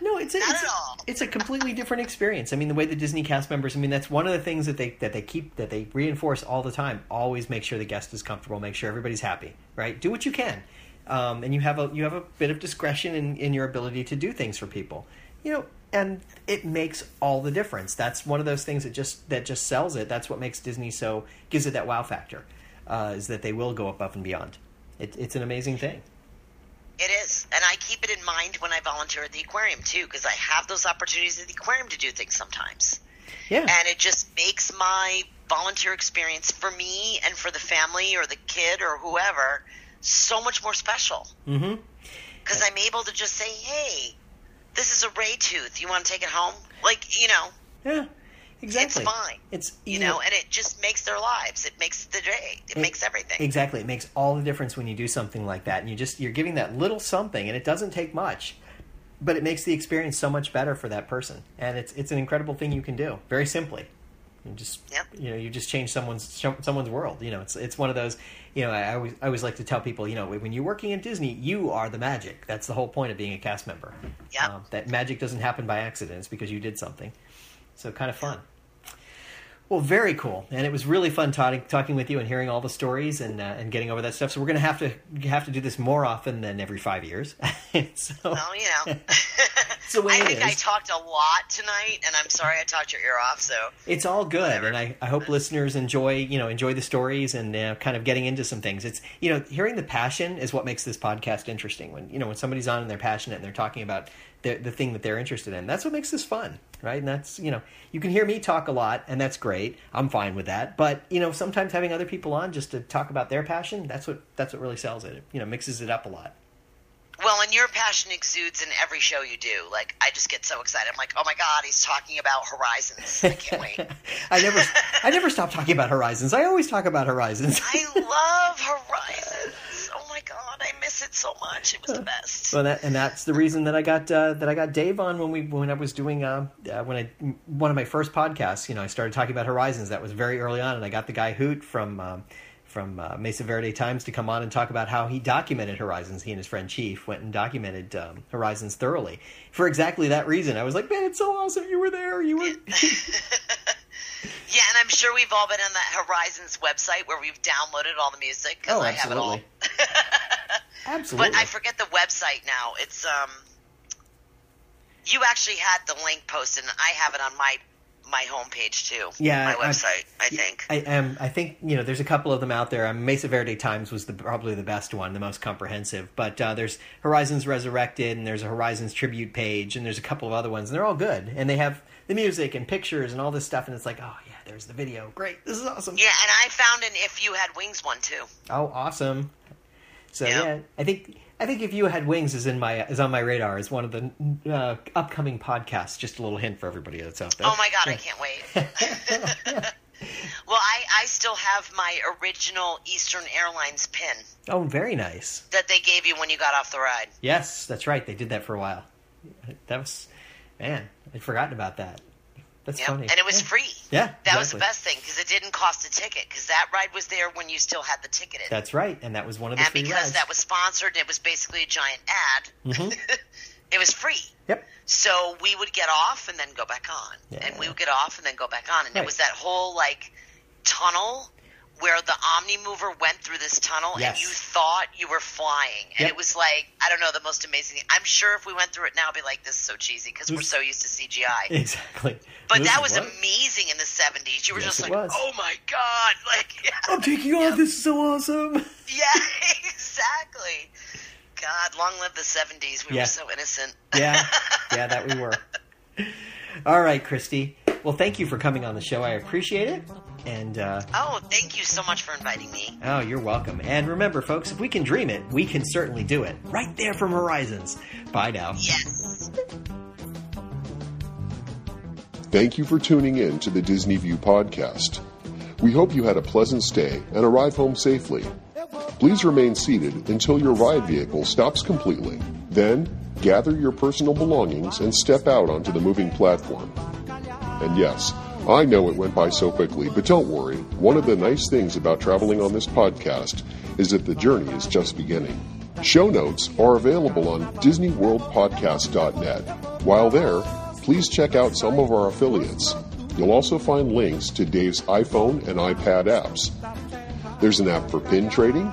No, it's a, Not it's, at all. it's a completely different experience. I mean, the way the Disney cast members. I mean, that's one of the things that they that they keep that they reinforce all the time. Always make sure the guest is comfortable. Make sure everybody's happy. Right? Do what you can, um, and you have a you have a bit of discretion in, in your ability to do things for people. You know, and it makes all the difference. That's one of those things that just that just sells it. That's what makes Disney so gives it that wow factor. Uh, is that they will go above and beyond. It, it's an amazing thing. It is, and I keep it in mind when I volunteer at the aquarium too, because I have those opportunities at the aquarium to do things sometimes, Yeah. and it just makes my volunteer experience for me and for the family or the kid or whoever so much more special. mm-hmm. because I'm able to just say, "Hey, this is a ray tooth. You want to take it home?" Like you know, Yeah. Exactly. it's fine. It's You know, and it just makes their lives. It makes the day. It, makes everything. Exactly. It makes all the difference when you do something like that. And you just you're giving that little something and it doesn't take much. But it makes the experience so much better for that person. And it's it's an incredible thing you can do. Very simply. You just Yep. you know, you just change someone's someone's world. You know, it's it's one of those, you know, I always I always like to tell people, you know, when you're working at Disney, you are the magic. That's the whole point of being a cast member. Yep. Um, that magic doesn't happen by accident. It's because you did something. So kind of fun. Well, very cool, and it was really fun talking talking with you and hearing all the stories and uh, and getting over that stuff. So we're gonna have to have to do this more often than every five years. *laughs* so well, you know, the way I think I talked a lot tonight, and I'm sorry I talked your ear off. So it's all good, and I, I hope listeners enjoy you know enjoy the stories and uh, kind of getting into some things. It's you know hearing the passion is what makes this podcast interesting. When you know when somebody's on and they're passionate and they're talking about the the thing that they're interested in, that's what makes this fun, right? And that's you know you can hear me talk a lot, and that's great. I'm fine with that. But you know sometimes having other people on just to talk about their passion, that's what that's what really sells it. It you know mixes it up a lot. well, and your passion exudes in every show you do. Like I just get so excited. I'm like, oh my god, he's talking about Horizons. I can't wait. *laughs* I never I never stop talking about Horizons. I always talk about Horizons. *laughs* I love Horizons. God, I miss it so much. It was the best. Well, that, and that's the reason that I got uh, that I got Dave on when we when I was doing uh, uh, when I one of my first podcasts. You know, I started talking about Horizons. That was very early on, and I got the guy Hoot from um, from uh, Mesa Verde Times to come on and talk about how he documented Horizons. He and his friend Chief went and documented um, Horizons thoroughly for exactly that reason. I was like, man, it's so awesome you were there. You were. *laughs* *laughs* Yeah, and I'm sure we've all been on that Horizons website where we've downloaded all the music because oh, I have it all. absolutely. absolutely. *laughs* But I forget the website now. It's um. You actually had the link posted, and I have it on my my homepage too. Yeah, my I- website. I, think. I um, I think you know there's a couple of them out there. Um, Mesa Verde Times was the probably the best one, the most comprehensive. But uh, there's Horizons Resurrected, and there's a Horizons tribute page, and there's a couple of other ones, and they're all good, and they have the music and pictures and all this stuff, and it's like, oh yeah, there's the video, great, this is awesome. yeah, and I found an If You Had Wings one too. Oh, awesome. So Yeah. yeah, I think I think if you had wings is in my is on my radar as one of the uh, upcoming podcasts. Just a little hint for everybody that's out there. Oh my god, I can't wait. *laughs* *laughs* well, I, I still have my original Eastern Airlines pin Oh, very nice. that they gave you when you got off the ride. Yes, that's right. They did that for a while. That was, man, I'd forgotten about that. That's Yep. funny. And it was free. Yeah, That was the best thing because it didn't cost a ticket because that ride was there when you still had the ticket in. That's right, and that was one of the and because rides. that was sponsored it was basically a giant ad, mm-hmm. *laughs* it was free. Yep. So we would get off and then go back on, Yeah. and we would get off and then go back on, and Right. it was that whole like tunnel where the Omni Mover went through this tunnel, Yes. and you thought you were flying, and Yep. it was like I don't know the most amazing. thing. I'm sure if we went through it now, it'd be like this is so cheesy because we're so used to CGI. Exactly. But that was what- amazing in the 70s. You were Yes, just like, was. oh my god, *laughs* like yeah. I'm taking off. This is so awesome. *laughs* Yeah, *laughs* exactly. God, long live the 70s. We Yeah. were so innocent. Yeah, yeah, that we were. All right, Kristi. Well, thank you for coming on the show. I appreciate it. And uh, oh, thank you so much for inviting me. oh, you're welcome. And remember, folks, if we can dream it, we can certainly do it. Right there from Horizons. Bye now. Yes. Thank you for tuning in to the Disney View podcast. We hope you had a pleasant stay and arrive home safely. Please remain seated until your ride vehicle stops completely. Then, gather your personal belongings and step out onto the moving platform. And yes, I know it went by so quickly, but don't worry. One of the nice things about traveling on this podcast is that the journey is just beginning. Show notes are available on DisneyWorldPodcast.net. While there, please check out some of our affiliates. You'll also find links to Dave's iPhone and iPad apps. There's an app for pin trading,